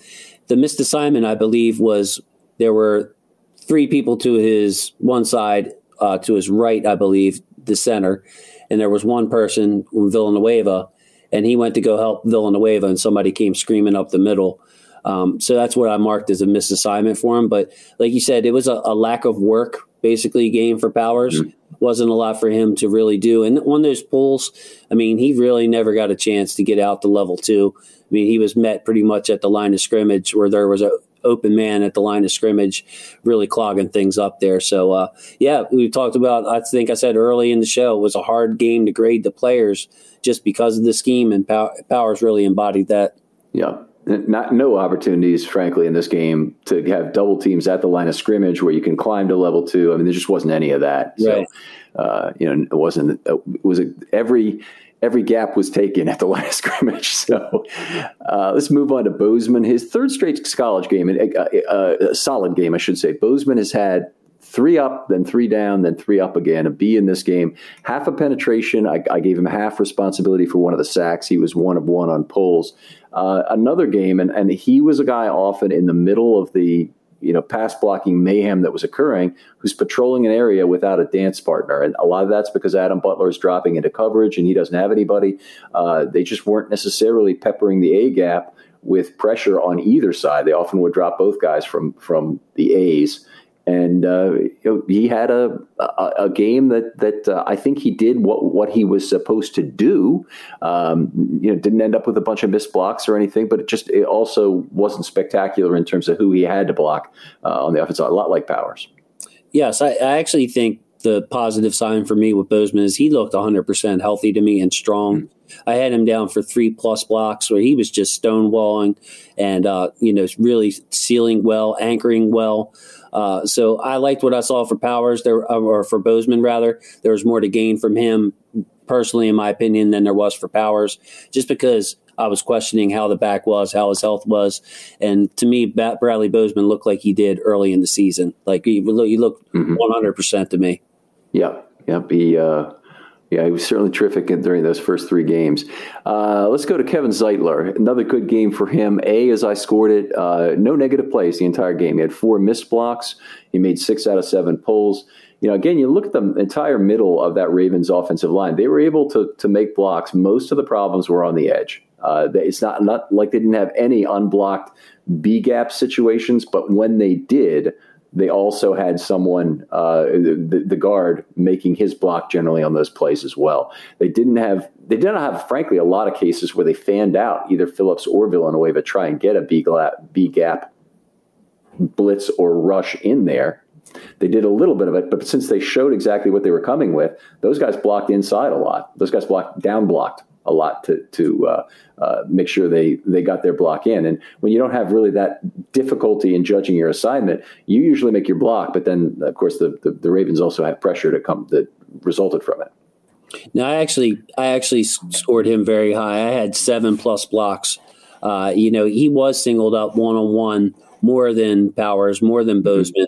the missed assignment I believe was there were three people to his one side, uh, to his right, I believe, the center, and there was one person Villanueva, and he went to go help Villanueva, and somebody came screaming up the middle. Um, so that's what I marked as a missed assignment for him. But like you said, it was a, a lack of work basically game for Powers. Mm-hmm. Wasn't a lot for him to really do. And on those pulls, I mean, he really never got a chance to get out to level two. I mean, he was met pretty much at the line of scrimmage where there was a open man at the line of scrimmage, really clogging things up there. So, uh, yeah, we talked about, I think I said early in the show, it was a hard game to grade the players just because of the scheme, and Powers really embodied that. Yeah not no opportunities, frankly, in this game to have double teams at the line of scrimmage where you can climb to level two. I mean, there just wasn't any of that. Right. So, uh, you know, it wasn't. It was a, every every gap was taken at the line of scrimmage. So uh, let's move on to Bozeman. His third straight college game, a, a, a, solid game, I should say. Bozeman has had three up, then three down, then three up again. A B in this game. Half a penetration. I, I gave him half responsibility for one of the sacks. He was one of one on pulls. Uh, another game, and, and he was a guy often in the middle of the you know pass blocking mayhem that was occurring who's patrolling an area without a dance partner and a lot of that's because adam butler is dropping into coverage and he doesn't have anybody uh, they just weren't necessarily peppering the a gap with pressure on either side they often would drop both guys from from the a's and uh, he had a, a, a game that that uh, I think he did what what he was supposed to do. Um, you know, didn't end up with a bunch of missed blocks or anything, but it just it also wasn't spectacular in terms of who he had to block uh, on the offense. A lot like Powers. Yes, I, I, actually think the positive sign for me with Bozeman is he looked 100 percent healthy to me and strong. Mm-hmm. I had him down for three plus blocks where he was just stonewalling and uh, you know really sealing well, anchoring well. Uh, so I liked what I saw for Powers there, uh, or for Bozeman rather. There was more to gain from him personally, in my opinion, than there was for Powers, just because I was questioning how the back was, how his health was, and to me, Bradley Bozeman looked like he did early in the season. Like he, he looked mm-hmm. one hundred percent to me. Yep, yep. He uh, yeah, he was certainly terrific during those first three games. Uh, let's go to Kevin Zeitler. Another good game for him. A, as I scored it, uh, no negative plays the entire game. He had four missed blocks. He made six out of seven pulls. You know, again, you look at the entire middle of that Ravens offensive line. They were able to to make blocks. Most of the problems were on the edge. Uh, it's not not like they didn't have any unblocked B gap situations, but when they did, they also had someone, uh, the, the, guard, making his block generally on those plays as well. They didn't have, they didn't have, frankly, a lot of cases where they fanned out either Phillips or Villanueva try and get a B, gap blitz or rush in there. They did a little bit of it, but since they showed exactly what they were coming with, those guys blocked inside a lot. Those guys blocked down blocked a lot to to uh, uh, make sure they they got their block in. And when you don't have really that difficulty in judging your assignment, you usually make your block. But then, of course, the the, the Ravens also have pressure to come that resulted from it. Now, I actually I actually scored him very high. I had seven plus blocks. Uh, you know, he was singled up one on one more than Powers, more than mm-hmm. Bozeman.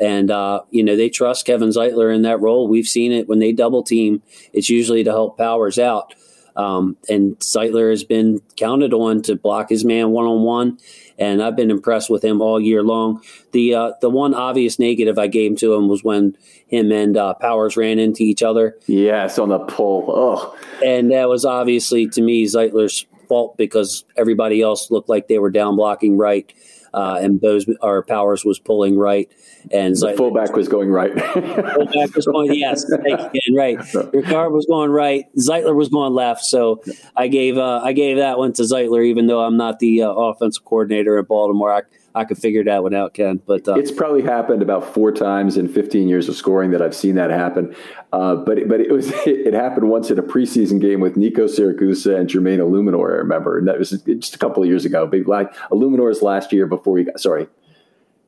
And, uh, you know, they trust Kevin Zeitler in that role. We've seen it when they double team, it's usually to help Powers out. Um, and Zeitler has been counted on to block his man one on one, and I've been impressed with him all year long. The uh, the one obvious negative I gave to him was when him and uh, Powers ran into each other. Yes, on the pull. Oh, and that was obviously to me Zeitler's fault because everybody else looked like they were down blocking right uh, and Bose our Powers was pulling right, and the fullback was going right. fullback was going yes, again, right. Ricard was going right. Zeitler was going left. So I gave uh, I gave that one to Zeitler, even though I'm not the uh, offensive coordinator at Baltimore. I, I could figure that one out, Ken. But uh, it's probably happened about four times in 15 years of scoring that I've seen that happen. Uh, but but it was it, happened once in a preseason game with Nico Siragusa and Jermaine Eluemunor. I remember, and that was just a couple of years ago. But like Eluemunor's last year before he got sorry,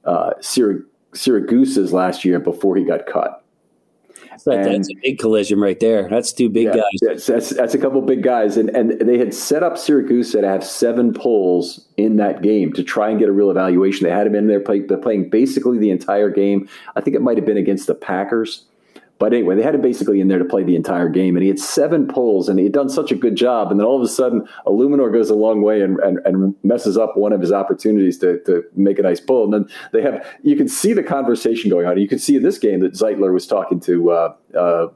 uh, last year before he got cut. That's a big collision right there. That's two big yeah, guys. That's, that's, that's, a couple big guys. And, and they had set up Siragusa to have seven pulls in that game to try and get a real evaluation. They had him in there play, playing basically the entire game. I think it might have been against the Packers. But anyway, they had him basically in there to play the entire game, and he had seven pulls, and he had done such a good job. And then all of a sudden, Eluemunor goes a long way and, and, and messes up one of his opportunities to, to make a nice pull. And then they have, you can see the conversation going on. You can see in this game that Zeitler was talking to uh, uh,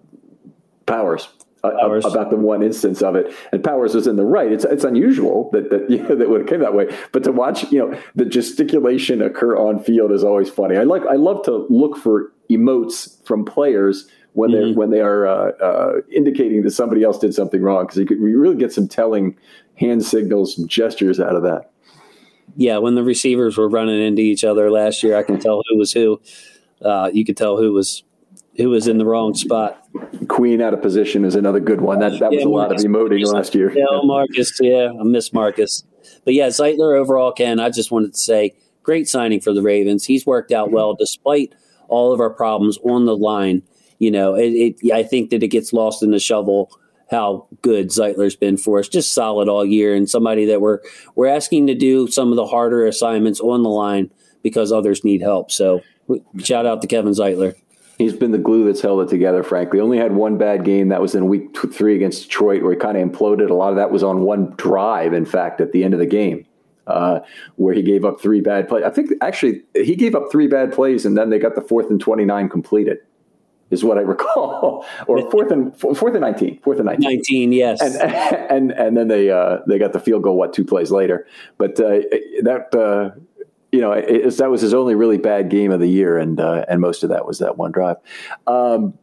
Powers. Uh, Powers. about the one instance of it, and Powers was in the right. It's it's unusual that that you know, that would have came that way, but to watch you know the gesticulation occur on field is always funny. I like I love to look for emotes from players when mm-hmm. they when they are uh, uh, indicating that somebody else did something wrong because you could you really get some telling hand signals, and gestures out of that. Yeah, when the receivers were running into each other last year, I can tell who was who. Uh, you could tell who was who was in the wrong spot. Queen out of position is another good one. That that yeah, was a Marcus, lot of emoting Marcus, last year. Yeah, Marcus. Yeah, I miss Marcus. But yeah, Zeitler overall, Ken. I just wanted to say, great signing for the Ravens. He's worked out well despite all of our problems on the line. You know, it, it, I think that it gets lost in the shovel how good Zeitler's been for us, just solid all year, and somebody that we're we're asking to do some of the harder assignments on the line, because others need help. So shout out to Kevin Zeitler. He's been the glue that's held it together, frankly. Only had one bad game. That was in week three against Detroit, where he kind of imploded. A lot of that was on one drive, in fact, at the end of the game, uh, where he gave up three bad plays. I think actually he gave up three bad plays, and then they got the fourth and 29 completed is what I recall, or fourth and fourth and nineteen, fourth and nineteen. Nineteen, yes. And and and then they uh, they got the field goal what two plays later, but uh, that uh, you know it, that was his only really bad game of the year, and uh, and most of that was that one drive. Um,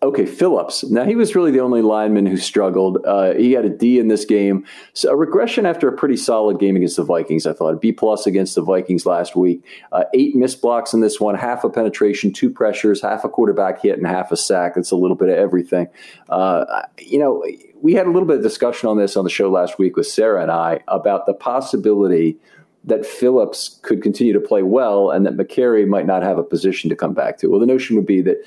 Okay, Phillips. Now he was really the only lineman who struggled. Uh, he had a D in this game, so a regression after a pretty solid game against the Vikings. I thought B plus against the Vikings last week. Uh, eight missed blocks in this one, half a penetration, two pressures, half a quarterback hit, and half a sack. That's a little bit of everything. Uh, you know, we had a little bit of discussion on this on the show last week with Sarah and I about the possibility that Phillips could continue to play well and that Mekari might not have a position to come back to. Well, the notion would be that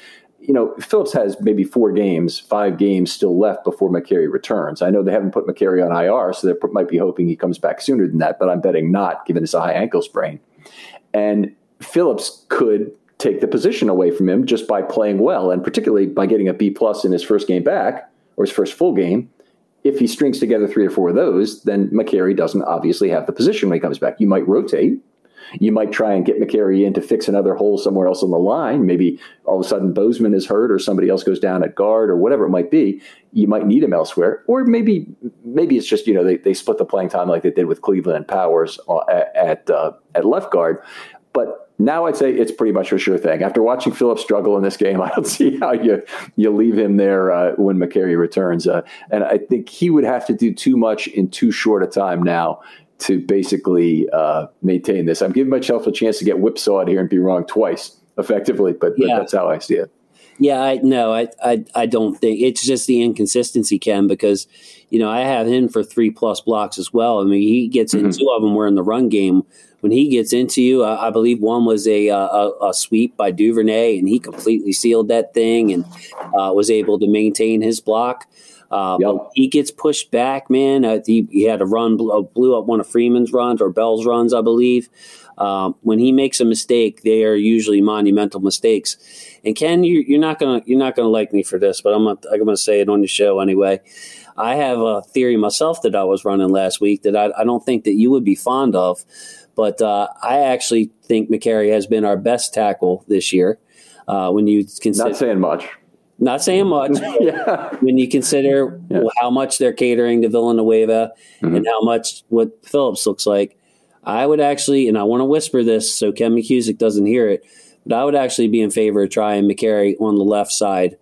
you know, Phillips has maybe four games, five games still left before Mekari returns. I know they haven't put Mekari on IR, so they might be hoping he comes back sooner than that, but I'm betting not, given a high ankle sprain. And Phillips could take the position away from him just by playing well, and particularly by getting a B plus in his first game back or his first full game. If he strings together three or four of those, then Mekari doesn't obviously have the position when he comes back. You might rotate you might try and get Mekari in to fix another hole somewhere else on the line. Maybe all of a sudden Bozeman is hurt or somebody else goes down at guard or whatever it might be. You might need him elsewhere. Or maybe maybe it's just, you know, they, they split the playing time like they did with Cleveland and Powers uh, at, at, uh, at left guard. But now I'd say it's pretty much a sure thing. After watching Phillips struggle in this game, I don't see how you you leave him there uh, when Mekari returns. Uh, and I think he would have to do too much in too short a time now to basically uh, maintain this. I'm giving myself a chance to get whipsawed here and be wrong twice, effectively, but, yeah. that's how I see it. Yeah, I no, I, I I don't think it's just the inconsistency, Ken, because you know I have him for three plus blocks as well. I mean, he gets mm-hmm. in two of them were in the run game. When he gets into you, I, I believe one was a, a, a sweep by Duvernay, and he completely sealed that thing and uh, was able to maintain his block. Uh, yep. he gets pushed back, man. Uh, he, he, had a run, blew, blew, up one of Freeman's runs or Bell's runs, I believe. Um, when he makes a mistake, they are usually monumental mistakes. And Ken, you, are not gonna you're not gonna like me for this, but I'm gonna, I'm gonna say it on the show anyway. I have a theory myself that I was running last week that I, I don't think that you would be fond of, but uh, I actually think Mekari has been our best tackle this year. Uh, when you consider not saying much, not saying much. yeah. When you consider yeah. how much they're catering to Villanueva mm-hmm. and how much what Phillips looks like, I would actually, and I want to whisper this so Ken McKusick doesn't hear it, but I would actually be in favor of trying Mekari on the left side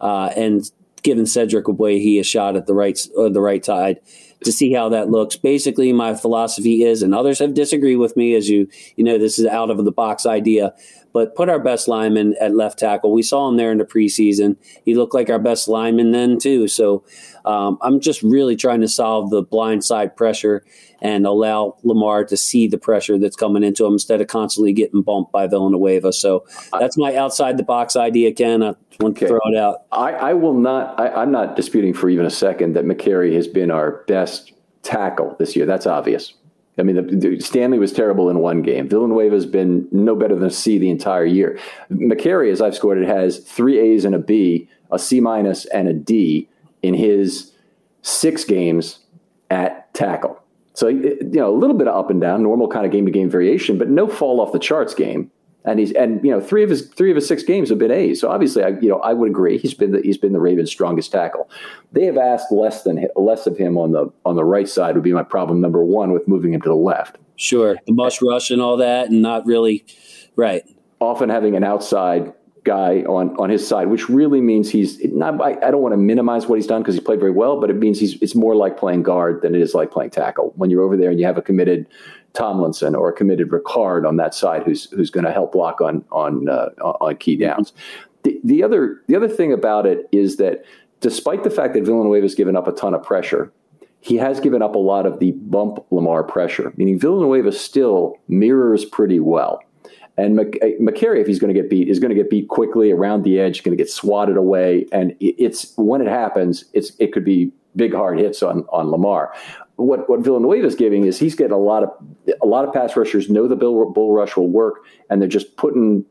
uh, and giving Cedric Ogbuehi a shot at the right or the right side to see how that looks. Basically, my philosophy is, and others have disagreed with me, as you you know, this is out of the box idea but put our best lineman at left tackle. We saw him there in the preseason. He looked like our best lineman then too. So um, I'm just really trying to solve the blind side pressure and allow Lamar to see the pressure that's coming into him instead of constantly getting bumped by Villanueva. So that's my outside the box idea, Ken. I want okay. to throw it out. I, I will not. I, I'm not disputing for even a second that Mekari has been our best tackle this year. That's obvious. I mean, the, Stanley was terrible in one game. Villanueva has been no better than a C the entire year. Mekari, as I've scored it, has three A's and a B, a C minus, and a D in his six games at tackle. So, you know, a little bit of up and down, normal kind of game to game variation, but no fall off the charts game and he's and you know three of his three of his six games have been A's. So obviously, I you know I would agree he's been the, he's been the Ravens' strongest tackle. They have asked less than less of him on the on the right side would be my problem number one with moving him to the left. Sure, the bus rush and all that, and not really right. Often having an outside guy on on his side, which really means he's not. I, I don't want to minimize what he's done because he played very well, but it means he's it's more like playing guard than it is like playing tackle. When you're over there and you have a committed Tomlinson or a committed Ricard on that side who's who's going to help block on on uh, on key downs. The, the other the other thing about it is that despite the fact that Villanueva has given up a ton of pressure, he has given up a lot of the bump Lamar pressure. Meaning Villanueva still mirrors pretty well. And Mekari, if he's going to get beat, is going to get beat quickly around the edge, going to get swatted away, and it's when it happens, it's it could be big hard hits on on Lamar. What what Villanueva is giving is he's getting a lot of a lot of pass rushers know the bull, bull rush will work, and they're just putting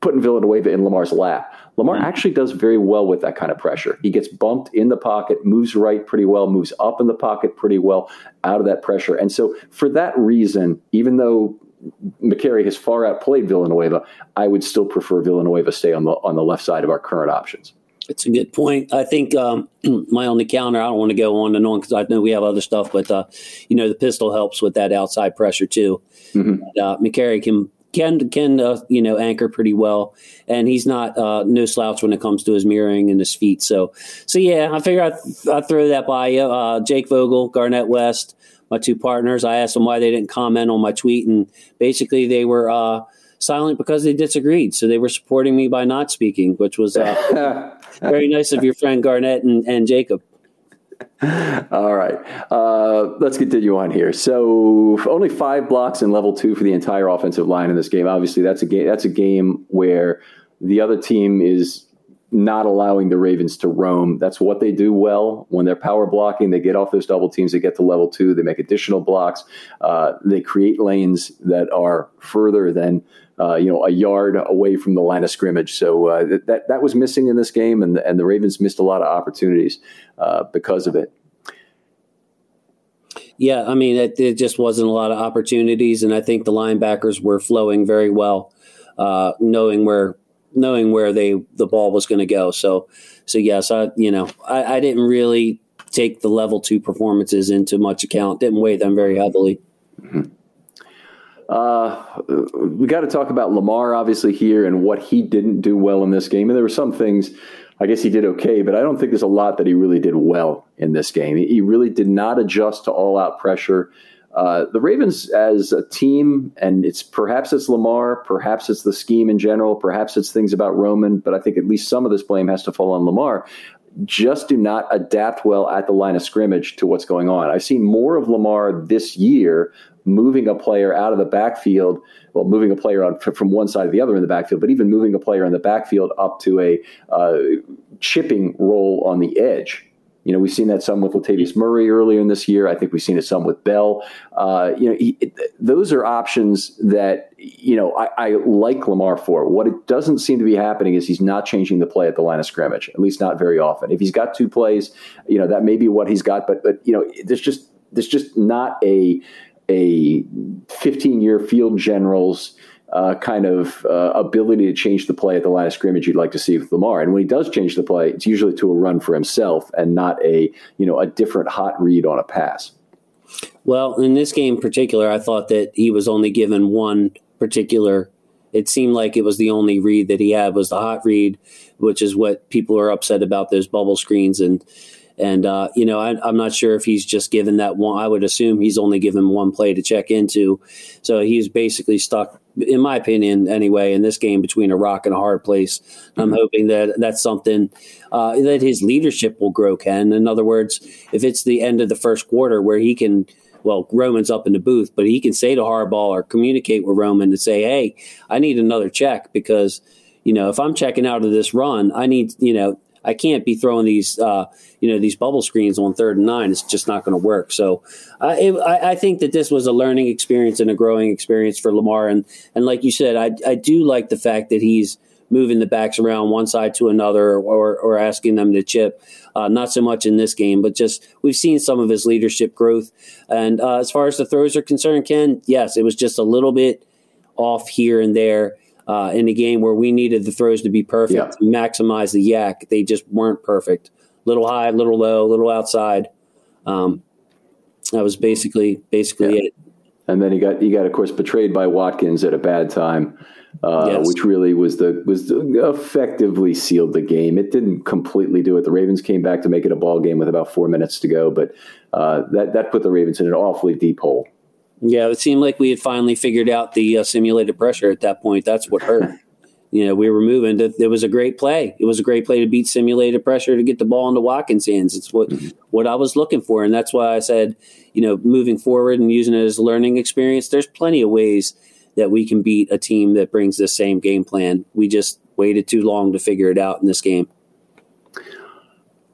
putting Villanueva in Lamar's lap. Lamar mm-hmm. actually does very well with that kind of pressure. He gets bumped in the pocket, moves right pretty well, moves up in the pocket pretty well out of that pressure. And so, for that reason, even though Mekari has far outplayed Villanueva, I would still prefer Villanueva stay on the on the left side of our current options. It's a good point. I think um, my only counter. I don't want to go on and on because I know we have other stuff, but uh, you know the pistol helps with that outside pressure too. Mm-hmm. Uh, Mekari can can can uh, you know anchor pretty well, and he's not uh, no slouch when it comes to his mirroring and his feet. So so yeah, I figure I I throw that by you. Uh, Jake Vogel, Garnett West, my two partners. I asked them why they didn't comment on my tweet, and basically they were uh, silent because they disagreed. So they were supporting me by not speaking, which was uh, very nice of your friend Garnett and, and Jacob. All right. Uh, let's continue on here. So only five blocks in level two for the entire offensive line in this game. Obviously, that's a game. That's a game where the other team is not allowing the Ravens to roam. That's what they do well when they're power blocking. They get off those double teams. They get to level two. They make additional blocks. Uh, they create lanes that are further than uh, you know, a yard away from the line of scrimmage. So uh, that that was missing in this game, and and the Ravens missed a lot of opportunities uh, because of it. Yeah, I mean, it, it, just wasn't a lot of opportunities, and I think the linebackers were flowing very well, uh, knowing where knowing where they the ball was going to go. So, so yes, I you know I, I didn't really take the level two performances into much account. Didn't weigh them very heavily. Mm-hmm. Uh, we got to talk about Lamar, obviously, here and what he didn't do well in this game. And there were some things, I guess he did okay, but I don't think there's a lot that he really did well in this game. He really did not adjust to all out pressure. Uh, the Ravens as a team, and it's perhaps it's Lamar, perhaps it's the scheme in general, perhaps it's things about Roman, but I think at least some of this blame has to fall on Lamar. Just do not adapt well at the line of scrimmage to what's going on. I've seen more of Lamar this year moving a player out of the backfield, well, moving a player on, from one side to the other in the backfield, but even moving a player in the backfield up to a uh, chipping role on the edge. You know, we've seen that some with Latavius Murray earlier in this year. I think we've seen it some with Bell. Uh, you know, he, it, those are options that you know I, I, like Lamar for. What it doesn't seem to be happening is he's not changing the play at the line of scrimmage, at least not very often. If he's got two plays, you know that may be what he's got, but but you know there's just there's just not a a 15 year field general's uh, kind of uh, ability to change the play at the line of scrimmage you'd like to see with Lamar. And when he does change the play, it's usually to a run for himself and not a you know a different hot read on a pass. Well, in this game in particular, I thought that he was only given one particular. It seemed like it was the only read that he had was the hot read, which is what people are upset about those bubble screens and and, uh, you know, I, am not sure if he's just given that one. I would assume he's only given one play to check into. So he's basically stuck, in my opinion, anyway, in this game between a rock and a hard place. Mm-hmm. I'm hoping that that's something uh, that his leadership will grow, Ken. In other words, if it's the end of the first quarter where he can well, Roman's up in the booth, but he can say to Harbaugh or communicate with Roman to say, hey, I need another check because, you know, if I'm checking out of this run, I need, you know, I can't be throwing these, uh, you know, these bubble screens on third and nine. It's just not going to work. So it, I, I, think that this was a learning experience and a growing experience for Lamar. And and like you said, I I do like the fact that he's moving the backs around one side to another or or asking them to chip. Uh, not so much in this game, but just we've seen some of his leadership growth. And uh, as far as the throws are concerned, Ken, yes, it was just a little bit off here and there uh, in a game where we needed the throws to be perfect, yeah. to maximize the YAC. They just weren't perfect. Little high, little low, little outside. Um, that was basically basically yeah. it. And then he got he got of course betrayed by Watkins at a bad time, uh, yes. which really was the was effectively sealed the game. It didn't completely do it. The Ravens came back to make it a ball game with about four minutes to go, but uh, that that put the Ravens in an awfully deep hole. Yeah, it seemed like we had finally figured out the uh, simulated pressure at that point. That's what hurt. you know, we were moving. It was a great play. It was a great play to beat simulated pressure to get the ball into Watkins' hands. It's what mm-hmm. what I was looking for, and that's why I said, you know, moving forward and using it as a learning experience. There's plenty of ways that we can beat a team that brings the same game plan. We just waited too long to figure it out in this game.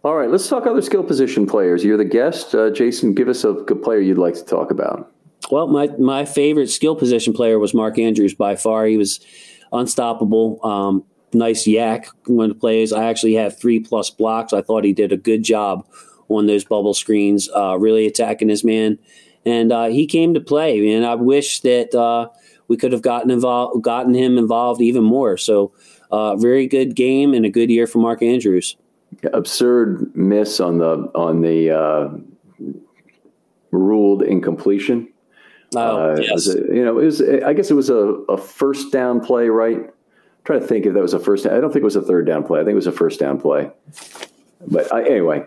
All right, let's talk other skill position players. You're the guest. Uh, Jason, give us a good player you'd like to talk about. Well, my, my favorite skill position player was Mark Andrews by far. He was unstoppable. Um, nice YAC when he plays. I actually have three plus blocks. I thought he did a good job on those bubble screens, uh, really attacking his man. And uh, he came to play. And I wish that uh, we could have gotten involved, gotten him involved even more. So, uh, very good game and a good year for Mark Andrews. Absurd miss on the on the uh, ruled incompletion. Oh, uh, yes. a, you know, it was. I guess it was a, a first down play, right? I'm trying to think if that was a first. I don't think it was a third down play. I think it was a first down play. But uh, anyway,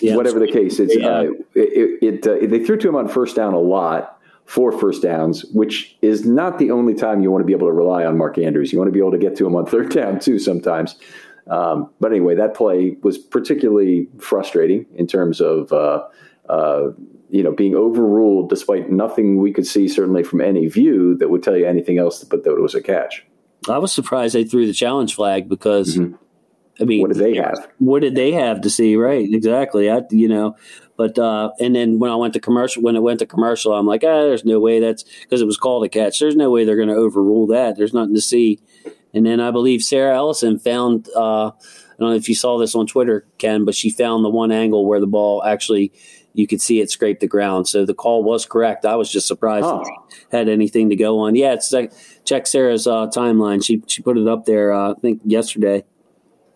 Yeah, whatever the case, it's Yeah. uh, it. it uh, they threw to him on first down a lot for first downs, which is not the only time you want to be able to rely on Mark Andrews. You want to be able to get to him on third down too sometimes. Um, but anyway, that play was particularly frustrating in terms of uh, uh, you know being overruled, despite nothing we could see certainly from any view that would tell you anything else but that it was a catch. I was surprised they threw the challenge flag because, I mean, What did they have? what did they have to see? Right, exactly. I, you know, but uh, and then when I went to commercial, when it went to commercial, I'm like, ah, there's no way that's because it was called a catch. There's no way they're going to overrule that. There's nothing to see. And then I believe Sarah Ellison found. Uh, I don't know if you saw this on Twitter, Ken, but she found the one angle where the ball actually you could see it scrape the ground. So the call was correct. I was just surprised Oh. had anything to go on. Yeah, it's like check Sarah's uh, timeline. She she put it up there. Uh, I think yesterday.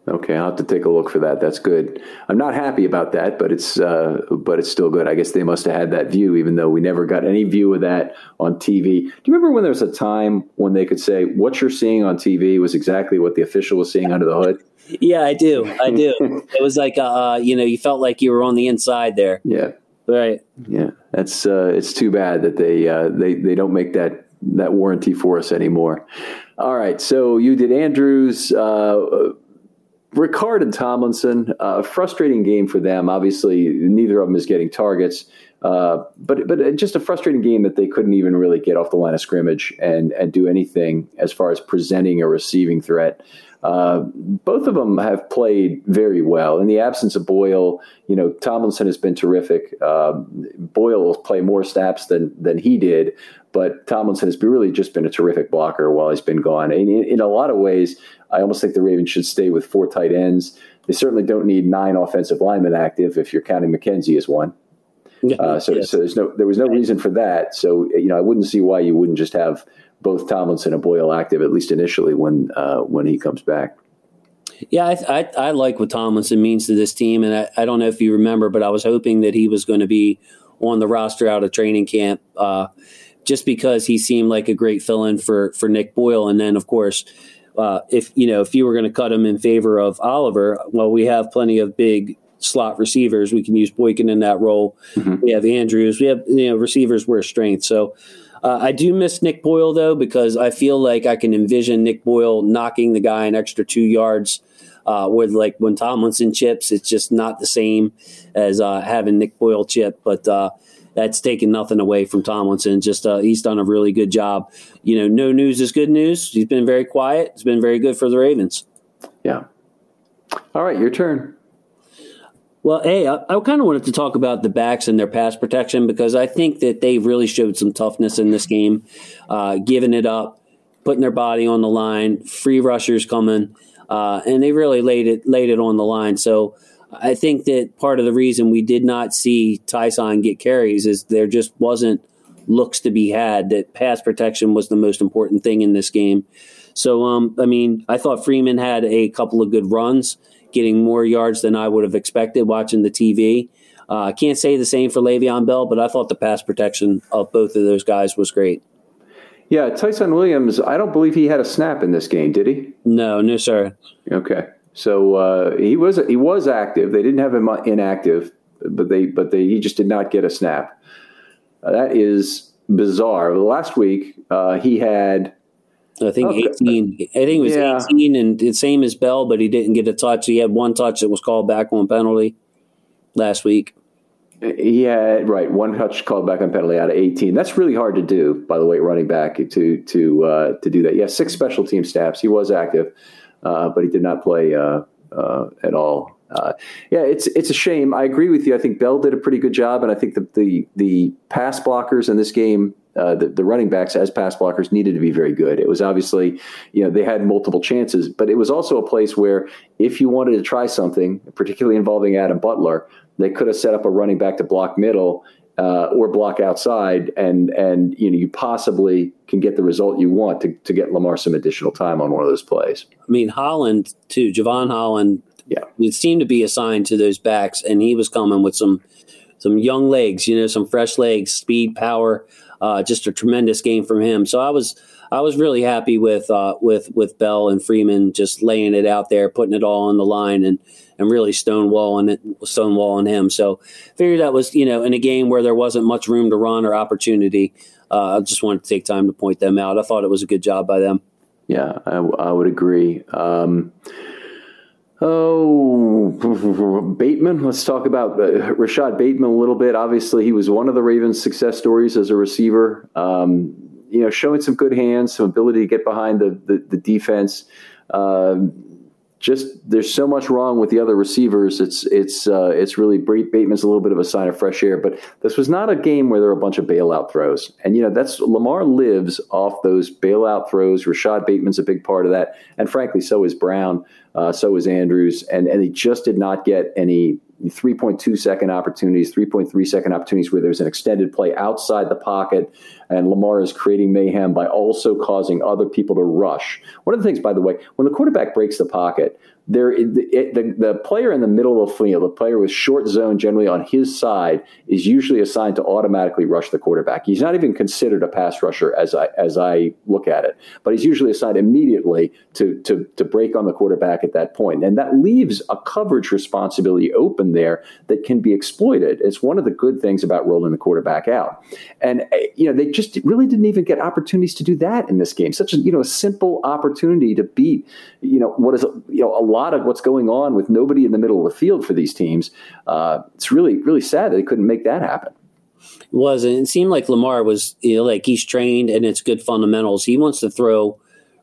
Okay, I'll have to take a look for that. That's good. I'm not happy about that, but it's uh, but it's still good. I guess they must have had that view, even though we never got any view of that on TV. Do you remember when there was a time when they could say what you're seeing on TV was exactly what the official was seeing under the hood? Yeah, I do. I do. it was like uh, you know, you felt like you were on the inside there. Yeah, Right. yeah. That's uh, it's too bad that they uh, they they don't make that that warranty for us anymore. All right, so you did Andrews. Uh, Ricard and Tomlinson, uh, frustrating game for them. Obviously, neither of them is getting targets, uh, but but just a frustrating game that they couldn't even really get off the line of scrimmage and and do anything as far as presenting a receiving threat. Uh, both of them have played very well. In the absence of Boyle, you know Tomlinson has been terrific. Uh, Boyle will play more snaps than than he did, but Tomlinson has really just been a terrific blocker while he's been gone. And in, in a lot of ways, I almost think the Ravens should stay with four tight ends. They certainly don't need nine offensive linemen active if you're counting McKenzie as one. Uh, so, Yes. so there's no there was no reason for that. So you know I wouldn't see why you wouldn't just have both Tomlinson and Boyle active at least initially when uh, when he comes back. Yeah, I, I, I like what Tomlinson means to this team, and I, I don't know if you remember, but I was hoping that he was going to be on the roster out of training camp, uh, just because he seemed like a great fill-in for for Nick Boyle. And then, of course, uh, if you know if you were going to cut him in favor of Oliver, well, we have plenty of big slot receivers. We can use Boykin in that role. We have Andrews. We have you know receivers were a strength. So. Uh, I do miss Nick Boyle though because I feel like I can envision Nick Boyle knocking the guy an extra two yards. Uh, with like when Tomlinson chips, it's just not the same as uh, having Nick Boyle chip. But uh, that's taking nothing away from Tomlinson. Just uh, he's done a really good job. You know, no news is good news. He's been very quiet. It's been very good for the Ravens. Yeah. All right, your turn. Well, hey, I, I kind of wanted to talk about the backs and their pass protection because I think that they really showed some toughness in this game, uh, giving it up, putting their body on the line, free rushers coming, uh, and they really laid it laid it on the line. So I think that part of the reason we did not see Ty'Son get carries is there just wasn't looks to be had. That pass protection was the most important thing in this game. So, um, I mean, I thought Freeman had a couple of good runs, getting more yards than I would have expected watching the TV. Uh, I can't say the same for Le'Veon Bell, but I thought the pass protection of both of those guys was great. Yeah, Ty'Son Williams. I don't believe he had a snap in this game, did he? No, no, sir. Okay, so uh, he was he was active. They didn't have him inactive, but they but they he just did not get a snap. Uh, that is bizarre. Last week uh, he had I think Okay. 18. I think it was Yeah. 18 and the same as Bell, but he didn't get a touch. He had one touch that was called back on penalty last week. he had right one touch called back on penalty out of eighteen. That's really hard to do, by the way, running back to to uh, to do that. Yeah, six special team snaps. He was active, uh, but he did not play uh, uh, at all. Uh, yeah, it's it's a shame. I agree with you. I think Bell did a pretty good job, and I think that the the pass blockers in this game, uh, the, the running backs as pass blockers, needed to be very good. It was obviously, you know, they had multiple chances, but it was also a place where if you wanted to try something, particularly involving Adam Butler, they could have set up a running back to block middle uh, or block outside, and and you know you possibly can get the result you want to to get Lamar some additional time on one of those plays. I mean Holland too, Jevon Holland yeah, it seemed to be assigned to those backs, and he was coming with some some young legs, you know, some fresh legs, speed, power. Uh, just a tremendous game from him. So I was I was really happy with uh, with with Bell and Freeman just laying it out there, putting it all on the line, and and really stonewalling it, stonewalling him. So figured that was you know in a game where there wasn't much room to run or opportunity. Uh, I just wanted to take time to point them out. I thought it was a good job by them. Yeah, I, I would agree. Um, Oh, Bateman. Let's talk about uh, Rashod Bateman a little bit. Obviously, he was one of the Ravens' success stories as a receiver. Um, you know, showing some good hands, some ability to get behind the the, the defense. Um, just there's so much wrong with the other receivers. It's it's uh, it's really Bateman's a little bit of a sign of fresh air. But this was not a game where there were a bunch of bailout throws, and you know that's Lamar lives off those bailout throws. Rashod Bateman's a big part of that, and frankly, so is Brown, uh, so was Andrews, and and he just did not get any 3.2 second opportunities, 3.3 second opportunities where there's an extended play outside the pocket, and Lamar is creating mayhem by also causing other people to rush. One of the things, by the way, when the quarterback breaks the pocket, there it, the, the player in the middle of the field, the player with short zone generally on his side, is usually assigned to automatically rush the quarterback. He's not even considered a pass rusher as I as I look at it, but he's usually assigned immediately to to to break on the quarterback at that point, and that leaves a coverage responsibility open there that can be exploited. It's one of the good things about rolling the quarterback out, and eh, you know they just really didn't even get opportunities to do that in this game. Such a you know a simple opportunity to beat you know what is you know a lot of what's going on with nobody in the middle of the field for these teams. Uh, it's really, really sad that they couldn't make that happen. It was, and it seemed like Lamar was, you know, like he's trained and it's good fundamentals. He wants to throw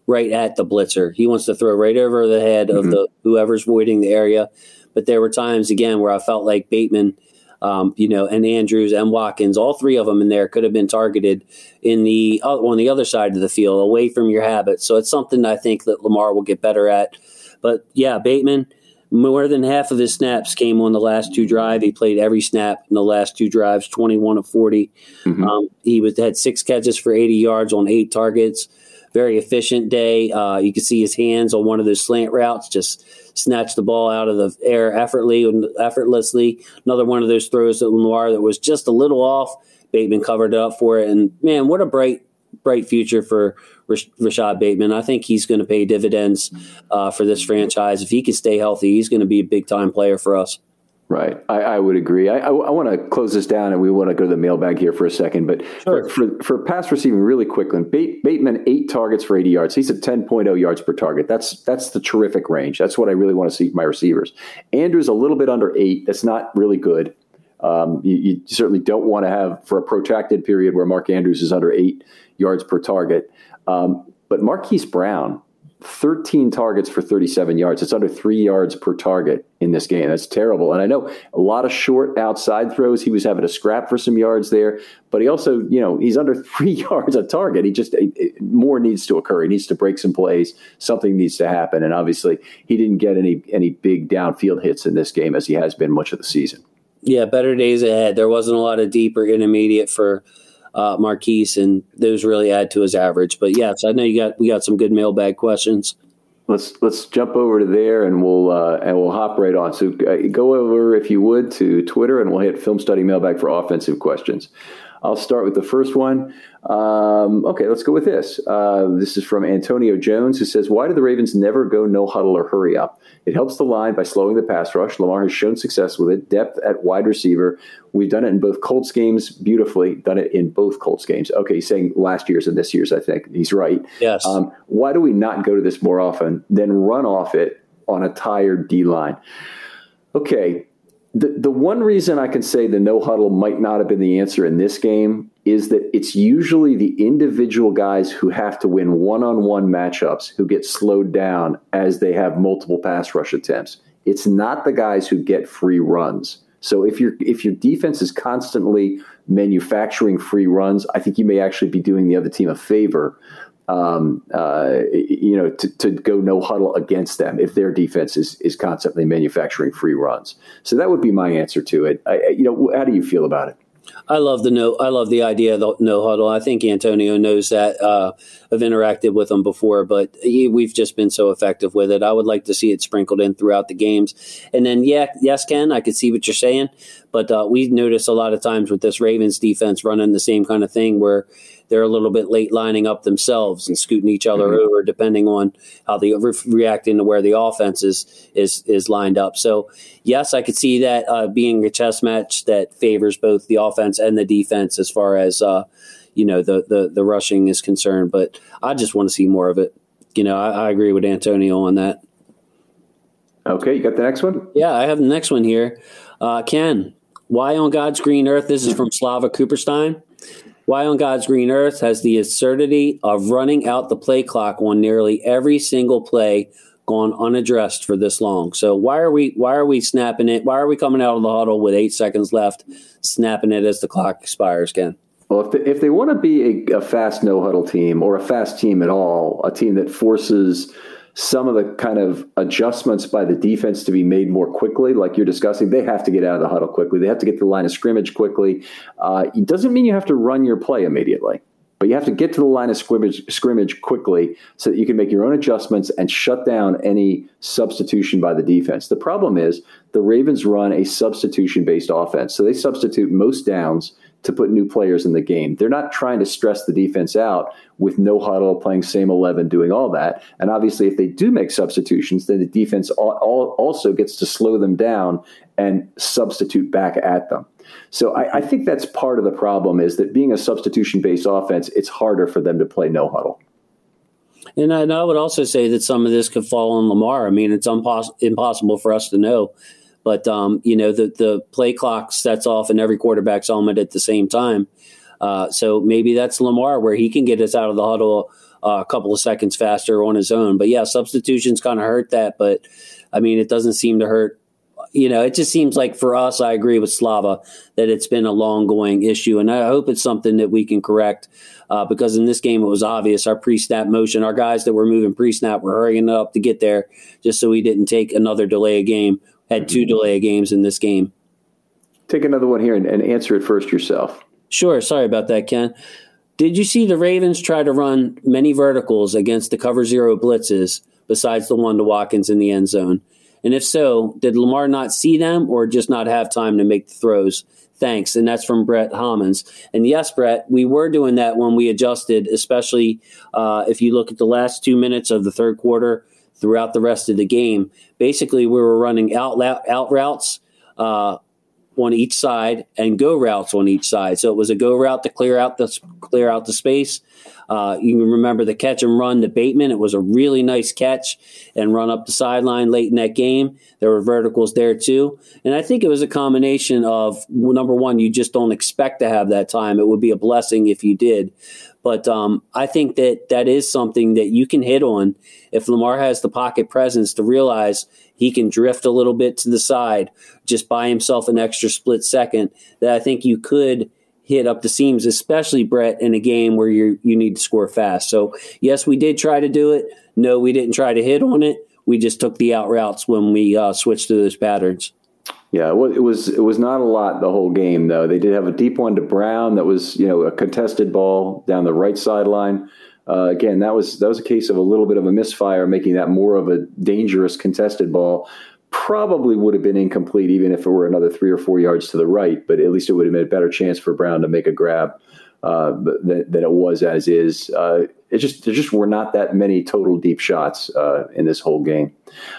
right at the blitzer. He wants to throw right over the head mm-hmm. of the whoever's voiding the area. But there were times again where I felt like Bateman, um, you know, and Andrews and Watkins, all three of them in there could have been targeted in the uh, on the other side of the field, away from your habit. So it's something I think that Lamar will get better at but yeah, Bateman, more than half of his snaps came on the last two drive. He played every snap in the last two drives, 21 of 40. Mm-hmm. Um, he was, had six catches for 80 yards on eight targets. Very efficient day. Uh, you can see his hands on one of those slant routes, just snatch the ball out of the air effortlessly. effortlessly. Another one of those throws that Lamar that was just a little off. Bateman covered up for it. And man, what a bright bright future for Rashod Bateman. I think he's going to pay dividends uh, for this franchise. If he can stay healthy, he's going to be a big time player for us. Right, I, I would agree. I, I, I want to close this down, and we want to go to the mailbag here for a second. But sure. for, for, for pass receiving, really quickly, Bateman eight targets for eighty yards. He's at ten oh yards per target. That's that's the terrific range. That's what I really want to see from my receivers. Andrews a little bit under eight. That's not really good. Um, you, you, certainly don't want to have for a protracted period where Mark Andrews is under eight yards per target. Um, but Marquise Brown, 13 targets for 37 yards. It's under three yards per target in this game. That's terrible. And I know a lot of short outside throws. He was having to scrap for some yards there, but he also, you know, he's under three yards a target. He just, it, it, more needs to occur. He needs to break some plays. Something needs to happen. And obviously, he didn't get any, any big downfield hits in this game as he has been much of the season. Yeah, better days ahead. There wasn't a lot of deep or intermediate for uh, Marquise, and those really add to his average. But yes, I know you got we got some good mailbag questions. Let's let's jump over to there, and we'll uh, and we'll hop right on. So uh, go over if you would to Twitter, and we'll hit film study mailbag for offensive questions. I'll start with the first one. Um, okay, let's go with this. Uh, this is from Antonio Jones, who says, "Why do the Ravens never go no huddle or hurry up? It helps the line by slowing the pass rush. Lamar has shown success with it. Depth at wide receiver. We've done it in both Colts games beautifully. Done it in both Colts games. Okay, he's saying last year's and this year's. I think he's right. Yes. Um, why do we not go to this more often? Then run off it on a tired D line. Okay, the, the one reason I can say the no huddle might not have been the answer in this game is that it's usually the individual guys who have to win one on one matchups who get slowed down as they have multiple pass rush attempts. It's not the guys who get free runs. So if your if your defense is constantly manufacturing free runs, I think you may actually be doing the other team a favor um, uh, you know, to, to go no huddle against them if their defense is, is constantly manufacturing free runs. So that would be my answer to it. I, you know, how do you feel about it? I love the no. I love the idea of the no huddle. I think Antonio knows that. Uh, I've interacted with him before, but he, we've just been so effective with it. I would like to see it sprinkled in throughout the games. And then, yeah, yes, Ken, I could see what you're saying, but uh, we notice a lot of times with this Ravens defense running the same kind of thing where they're a little bit late lining up themselves and scooting each other mm-hmm. over, depending on how they re- reacting to where the offense is is is lined up. So, yes, I could see that uh, being a chess match that favors both the offense and the defense as far as uh, you know the, the the rushing is concerned. But I just want to see more of it. You know, I, I agree with Antonio on that. Okay, you got the next one? Yeah, I have the next one here. Uh, Ken, why on God's green earth? This is from Slava Cooperstein. Why on God's green earth has the absurdity of running out the play clock on nearly every single play gone unaddressed for this long? So why are we why are we snapping it? Why are we coming out of the huddle with eight seconds left, snapping it as the clock expires, Ken? Well, if they, if they want to be a, a fast no huddle team or a fast team at all, a team that forces some of the kind of adjustments by the defense to be made more quickly, like you're discussing, they have to get out of the huddle quickly. They have to get to the line of scrimmage quickly. Uh, it doesn't mean you have to run your play immediately, but you have to get to the line of scrimmage, scrimmage quickly so that you can make your own adjustments and shut down any substitution by the defense. The problem is the Ravens run a substitution based offense. So they substitute most downs to put new players in the game. They're not trying to stress the defense out with no huddle, playing same 11, doing all that. And obviously, if they do make substitutions, then the defense also gets to slow them down and substitute back at them. So I, I think that's part of the problem is that being a substitution based offense, it's harder for them to play no huddle. And I, and I, would also say that some of this could fall on Lamar. I mean, it's impossible for us to know but um, you know, the the play clock sets off in every quarterback's helmet at the same time. Uh, so maybe that's Lamar where he can get us out of the huddle uh, a couple of seconds faster on his own. But yeah, substitutions kind of hurt that. But I mean, it doesn't seem to hurt. You know, it just seems like for us, I agree with Slava that it's been a long going issue, and I hope it's something that we can correct. Uh, because in this game, it was obvious our pre snap motion, our guys that were moving pre snap were hurrying up to get there just so we didn't take another delay game had two delay games in this game. Take another one here and, and answer it first yourself. Sure. Sorry about that, Ken. Did you see the Ravens try to run many verticals against the cover zero blitzes besides the one to Watkins in the end zone? And if so, did Lamar not see them or just not have time to make the throws? Thanks. And that's from Brett Hammonds. And yes, Brett, we were doing that when we adjusted, especially uh, if you look at the last two minutes of the third quarter throughout the rest of the game. Basically, we were running out out routes uh, on each side and go routes on each side. So it was a go route to clear out the clear out the space. Uh, you can remember the catch and run to Bateman. It was a really nice catch and run up the sideline late in that game. There were verticals there too. And I think it was a combination of number one, you just don't expect to have that time. It would be a blessing if you did. But um, I think that that is something that you can hit on if Lamar has the pocket presence to realize he can drift a little bit to the side, just buy himself an extra split second. That I think you could hit up the seams, especially Brett in a game where you you need to score fast. So yes, we did try to do it. No, we didn't try to hit on it. We just took the out routes when we uh, switched to those patterns. Yeah, it was it was not a lot the whole game though. They did have a deep one to Brown that was you know a contested ball down the right sideline. Uh, again, that was that was a case of a little bit of a misfire, making that more of a dangerous contested ball. Probably would have been incomplete even if it were another three or four yards to the right, but at least it would have been a better chance for Brown to make a grab uh, than, than, it was as is. Uh, it just there just were not that many total deep shots uh, in this whole game.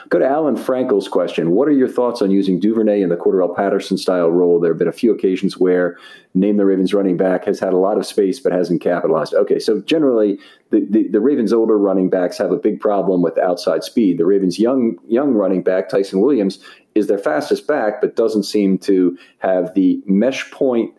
Go to Alan Frankel's question. What are your thoughts on using Duvernay in the Cordarrelle Patterson style role? There have been a few occasions where name the Ravens running back has had a lot of space but hasn't capitalized. Okay, so generally the, the, the Ravens older running backs have a big problem with outside speed. The Ravens young young running back Ty'Son Williams is their fastest back, but doesn't seem to have the mesh point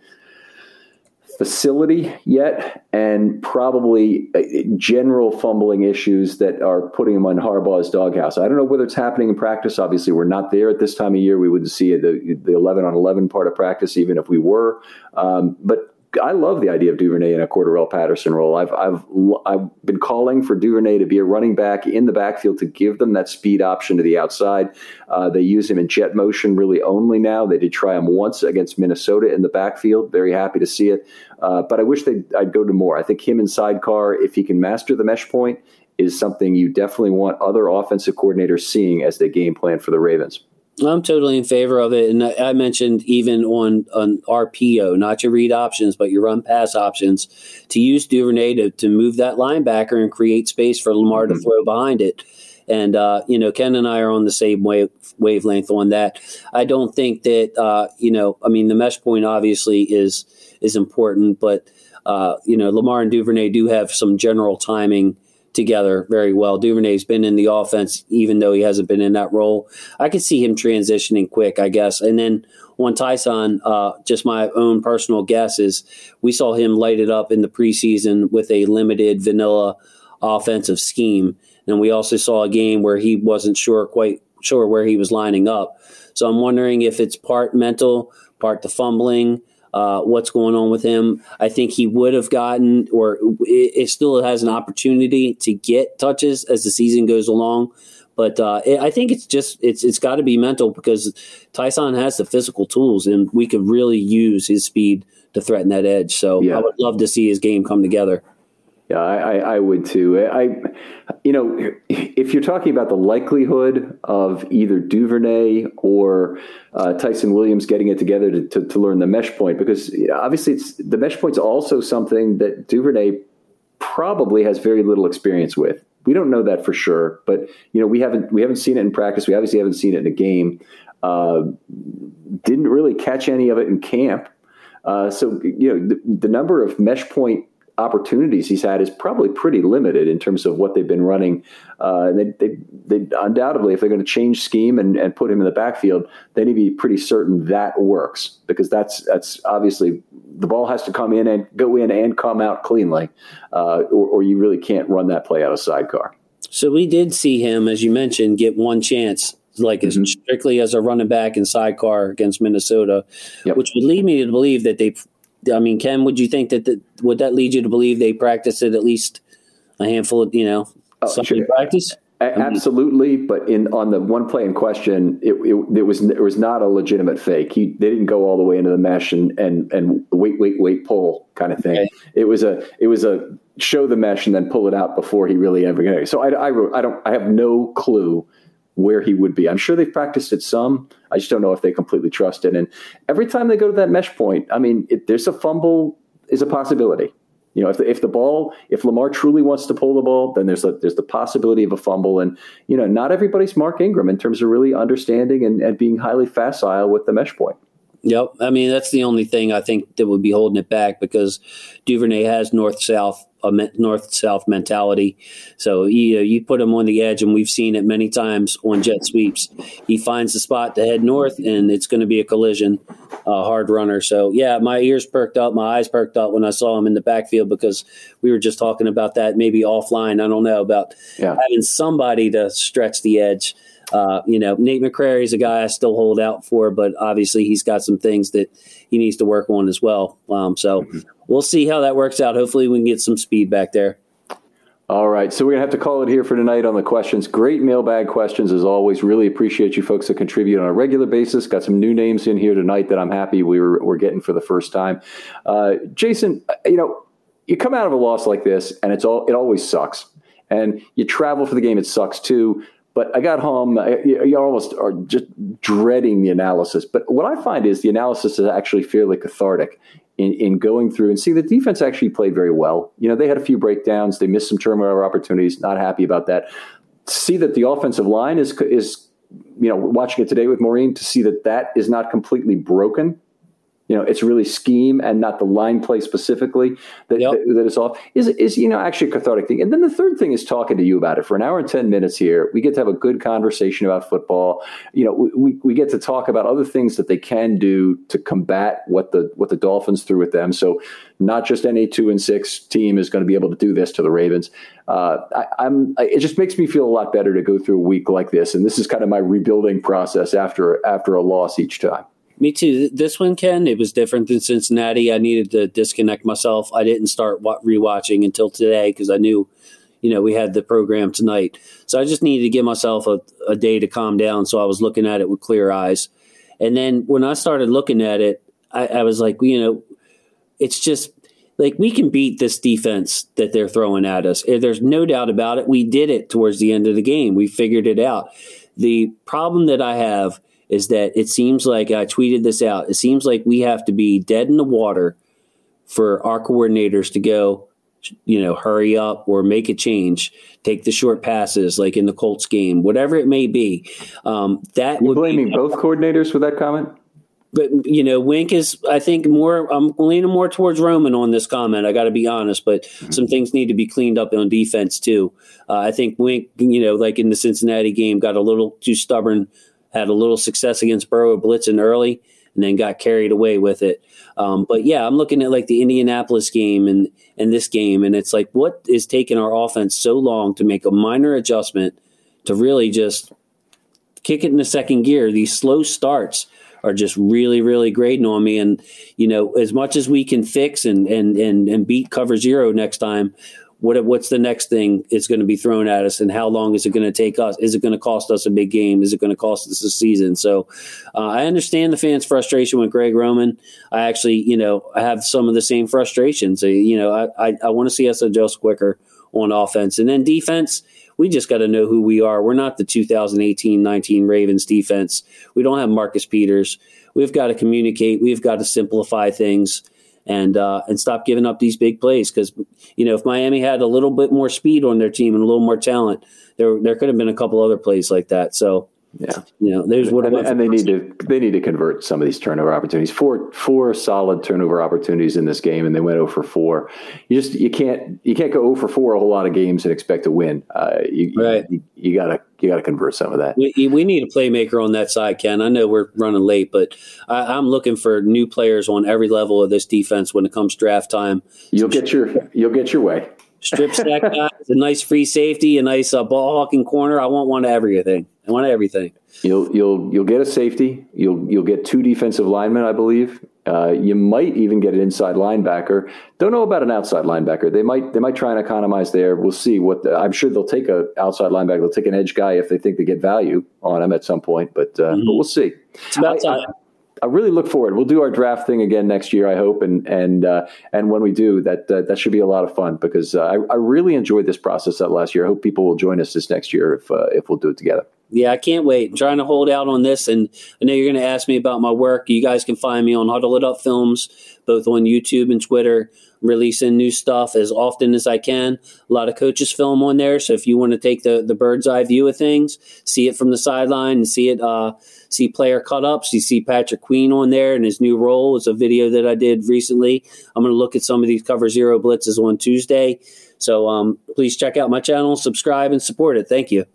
facility yet, and probably uh, general fumbling issues that are putting him on Harbaugh's doghouse. I don't know whether it's happening in practice. Obviously, we're not there at this time of year. We wouldn't see the the eleven on eleven part of practice, even if we were. Um, but I love the idea of Duvernay in a Cordarrelle Patterson role. I've I've I've been calling for Duvernay to be a running back in the backfield to give them that speed option to the outside. Uh, they use him in jet motion really only now. They did try him once against Minnesota in the backfield. Very happy to see it, uh, but I wish they I'd go to more. I think him in sidecar, if he can master the mesh point, is something you definitely want other offensive coordinators seeing as they game plan for the Ravens. I'm totally in favor of it, and I mentioned even on on RPO, not your read options, but your run pass options, to use Duvernay to, to move that linebacker and create space for Lamar mm-hmm. to throw behind it. And uh, you know, Ken and I are on the same wave, wavelength on that. I don't think that uh, you know. I mean, the mesh point obviously is is important, but uh, you know, Lamar and Duvernay do have some general timing together very well. Duvernay's been in the offense, even though he hasn't been in that role. I could see him transitioning quick, I guess. And then on Ty'Son, uh, just my own personal guess is we saw him light it up in the preseason with a limited vanilla offensive scheme. And we also saw a game where he wasn't sure quite sure where he was lining up. So I'm wondering if it's part mental, part the fumbling, uh, what's going on with him. I think he would have gotten, or it, it, still has an opportunity to get touches as the season goes along. But uh, it, I think it's just it's it's got to be mental because Ty'Son has the physical tools, and we could really use his speed to threaten that edge. So yeah. I would love to see his game come together. Yeah, I, I, would too. I, you know, if you're talking about the likelihood of either Duvernay or uh, Ty'Son Williams getting it together to, to, to learn the mesh point, because obviously it's the mesh point's also something that Duvernay probably has very little experience with. We don't know that for sure, but you know, we haven't we haven't seen it in practice. We obviously haven't seen it in a game. Uh, didn't really catch any of it in camp. Uh, so you know, the, the number of mesh point opportunities he's had is probably pretty limited in terms of what they've been running. Uh, they, they, they, undoubtedly, if they're going to change scheme and, and put him in the backfield, they need to be pretty certain that works because that's that's obviously the ball has to come in and go in and come out cleanly, uh, or, or you really can't run that play out of sidecar. So we did see him, as you mentioned, get one chance like mm-hmm. strictly as a running back in sidecar against Minnesota, yep. which would lead me to believe that they I mean, Ken, would you think that the, would that lead you to believe they practiced it at least a handful of you know oh, something sure. practice? absolutely, but in on the one play in question, it, it, it, was it was not a legitimate fake. He they didn't go all the way into the mesh and and and wait wait wait pull kind of thing. Okay. It was a it was a show the mesh and then pull it out before he really ever got. So I, I I don't I have no clue where he would be. I'm sure they've practiced it some. I just don't know if they completely trust it. And every time they go to that mesh point, I mean, it, there's a fumble is a possibility. You know, if the, if the ball, if Lamar truly wants to pull the ball, then there's a, there's the possibility of a fumble. And you know, not everybody's Mark Ingram in terms of really understanding and, and being highly facile with the mesh point. Yep. I mean, that's the only thing I think that would be holding it back because Duvernay has north south a north south mentality. So you, uh, you put him on the edge, and we've seen it many times on jet sweeps. He finds the spot to head north, and it's going to be a collision, a hard runner. So yeah, my ears perked up, my eyes perked up when I saw him in the backfield because we were just talking about that maybe offline. I don't know about yeah. having somebody to stretch the edge. Uh, you know, Nate McCrary is a guy I still hold out for, but obviously he's got some things that he needs to work on as well. Um, so mm-hmm. we'll see how that works out. Hopefully, we can get some speed back there. All right, so we're gonna have to call it here for tonight on the questions. Great mailbag questions as always. Really appreciate you folks that contribute on a regular basis. Got some new names in here tonight that I'm happy we were we're getting for the first time. Uh, Jason, you know, you come out of a loss like this, and it's all it always sucks. And you travel for the game, it sucks too. But I got home, you almost are just dreading the analysis. But what I find is the analysis is actually fairly cathartic. in, in going through and see the defense actually played very well. You know, they had a few breakdowns, they missed some turnover opportunities. Not happy about that. See that the offensive line is is you know watching it today with Maureen to see that that is not completely broken you know, it's really scheme and not the line play specifically that, yep. that, that is off is, is, you know, actually a cathartic thing. And then the third thing is talking to you about it for an hour and 10 minutes here. We get to have a good conversation about football. You know, we, we get to talk about other things that they can do to combat what the, what the Dolphins threw at them. So not just any two and six team is going to be able to do this to the Ravens. Uh, I, am it just makes me feel a lot better to go through a week like this. And this is kind of my rebuilding process after, after a loss each time. Me too. This one, Ken, it was different than Cincinnati. I needed to disconnect myself. I didn't start rewatching until today because I knew, you know, we had the program tonight. So I just needed to give myself a, a day to calm down. So I was looking at it with clear eyes. And then when I started looking at it, I, I was like, you know, it's just like we can beat this defense that they're throwing at us. Eh, there's no doubt about it. We did it towards the end of the game. We figured it out. The problem that I have is that it seems like I tweeted this out. It seems like we have to be dead in the water for our coordinators to go, you know, hurry up or make a change, take the short passes, like in the Colts game, whatever it may be. Um, that you blaming be, both coordinators for that comment. But you know, Wink is. I think more. I'm leaning more towards Roman on this comment. I got to be honest, but mm-hmm. some things need to be cleaned up on defense too. Uh, I think Wink, you know, like in the Cincinnati game, got a little too stubborn had a little success against Burrow blitzing early and then got carried away with it. Um, but yeah, I'm looking at like the Indianapolis game and and this game, and it's like what is taking our offense so long to make a minor adjustment to really just kick it in the second gear. These slow starts are just really, really grading on me. And you know, as much as we can fix and and and and beat cover zero next time, what what's the next thing is going to be thrown at us and how long is it going to take us? Is it going to cost us a big game? Is it going to cost us a season? So uh, i understand the fans frustration with greg roman. I actually you know i have some of the same frustrations you know i i, I want to see us adjust quicker on offense. And then defense we just got to know who we are. We're not the 2018-19 ravens defense. We don't have marcus peters. We've got to communicate. We've got to simplify things and uh, and stop giving up these big plays. Because you know, if Miami had a little bit more speed on their team and a little more talent, there there could have been a couple other plays like that. So yeah, you know, there's what and, and they need to they need to convert some of these turnover opportunities. Four four solid turnover opportunities in this game, and they went 0 for four. You just you can't you can't go 0 for four a whole lot of games and expect to win. Uh, you, right. you, you gotta you gotta convert some of that. We, we need a playmaker on that side, Ken. I know we're running late, but I, am looking for new players on every level of this defense when it comes draft time. You'll get your you'll get your way strip sack guys, a nice free safety, a nice uh, ball hawking corner. I want one of everything. I want everything. You'll you'll you'll get a safety. You'll you'll get two defensive linemen, I believe. Uh, you might even get an inside linebacker. Don't know about an outside linebacker. They might they might try and economize there. We'll see. What the, I'm sure they'll take a outside linebacker. They'll take an edge guy if they think they get value on him at some point. But uh, mm-hmm. but we'll see. It's about time. I, I really look forward. We'll do our draft thing again next year, I hope, and and uh, and when we do, that uh, that should be a lot of fun because uh, I, I really enjoyed this process that last year. I hope people will join us this next year if uh, if we'll do it together. Yeah, I can't wait. I'm trying to hold out on this, and I know you're going to ask me about my work. You guys can find me on Huddle It Up Films, both on YouTube and Twitter releasing new stuff as often as I can. A lot of coaches film on there, so if you want to take the the bird's eye view of things, see it from the sideline and see it, uh, see player cut ups. You see Patrick Queen on there and his new role. It's a video that I did recently. I'm going to look at some of these cover zero blitzes on Tuesday. So um, please check out my channel, subscribe, and support it. Thank you.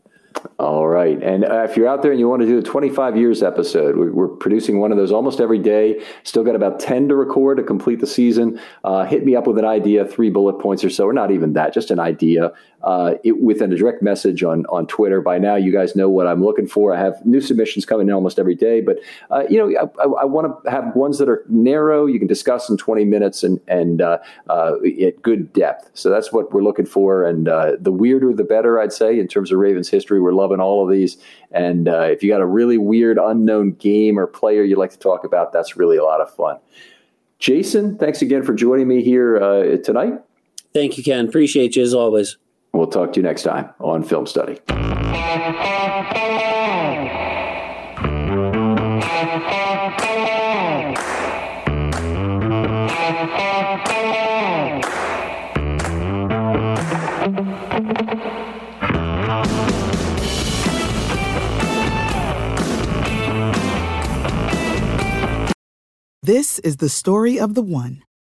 All right. And uh, if you're out there and you want to do a 25 years episode, we're, producing one of those almost every day. Still got about 10 to record to complete the season. Uh, hit me up with an idea, three bullet points or so, or not even that, just an idea uh, it, within a direct message on, on Twitter. By now, you guys know what I'm looking for. I have new submissions coming in almost every day, but uh, you know, I, I, I want to have ones that are narrow. You can discuss in 20 minutes and and uh, uh, at good depth. So that's what we're looking for. And the weirder, the better, I'd say, in terms of Ravens history. We're loving all of these. And uh, if you got a really weird, unknown game or player you'd like to talk about, that's really a lot of fun. Jason, thanks again for joining me here uh, tonight. Thank you, Ken. Appreciate you as always. We'll talk to you next time on Film Study. This is the story of the one.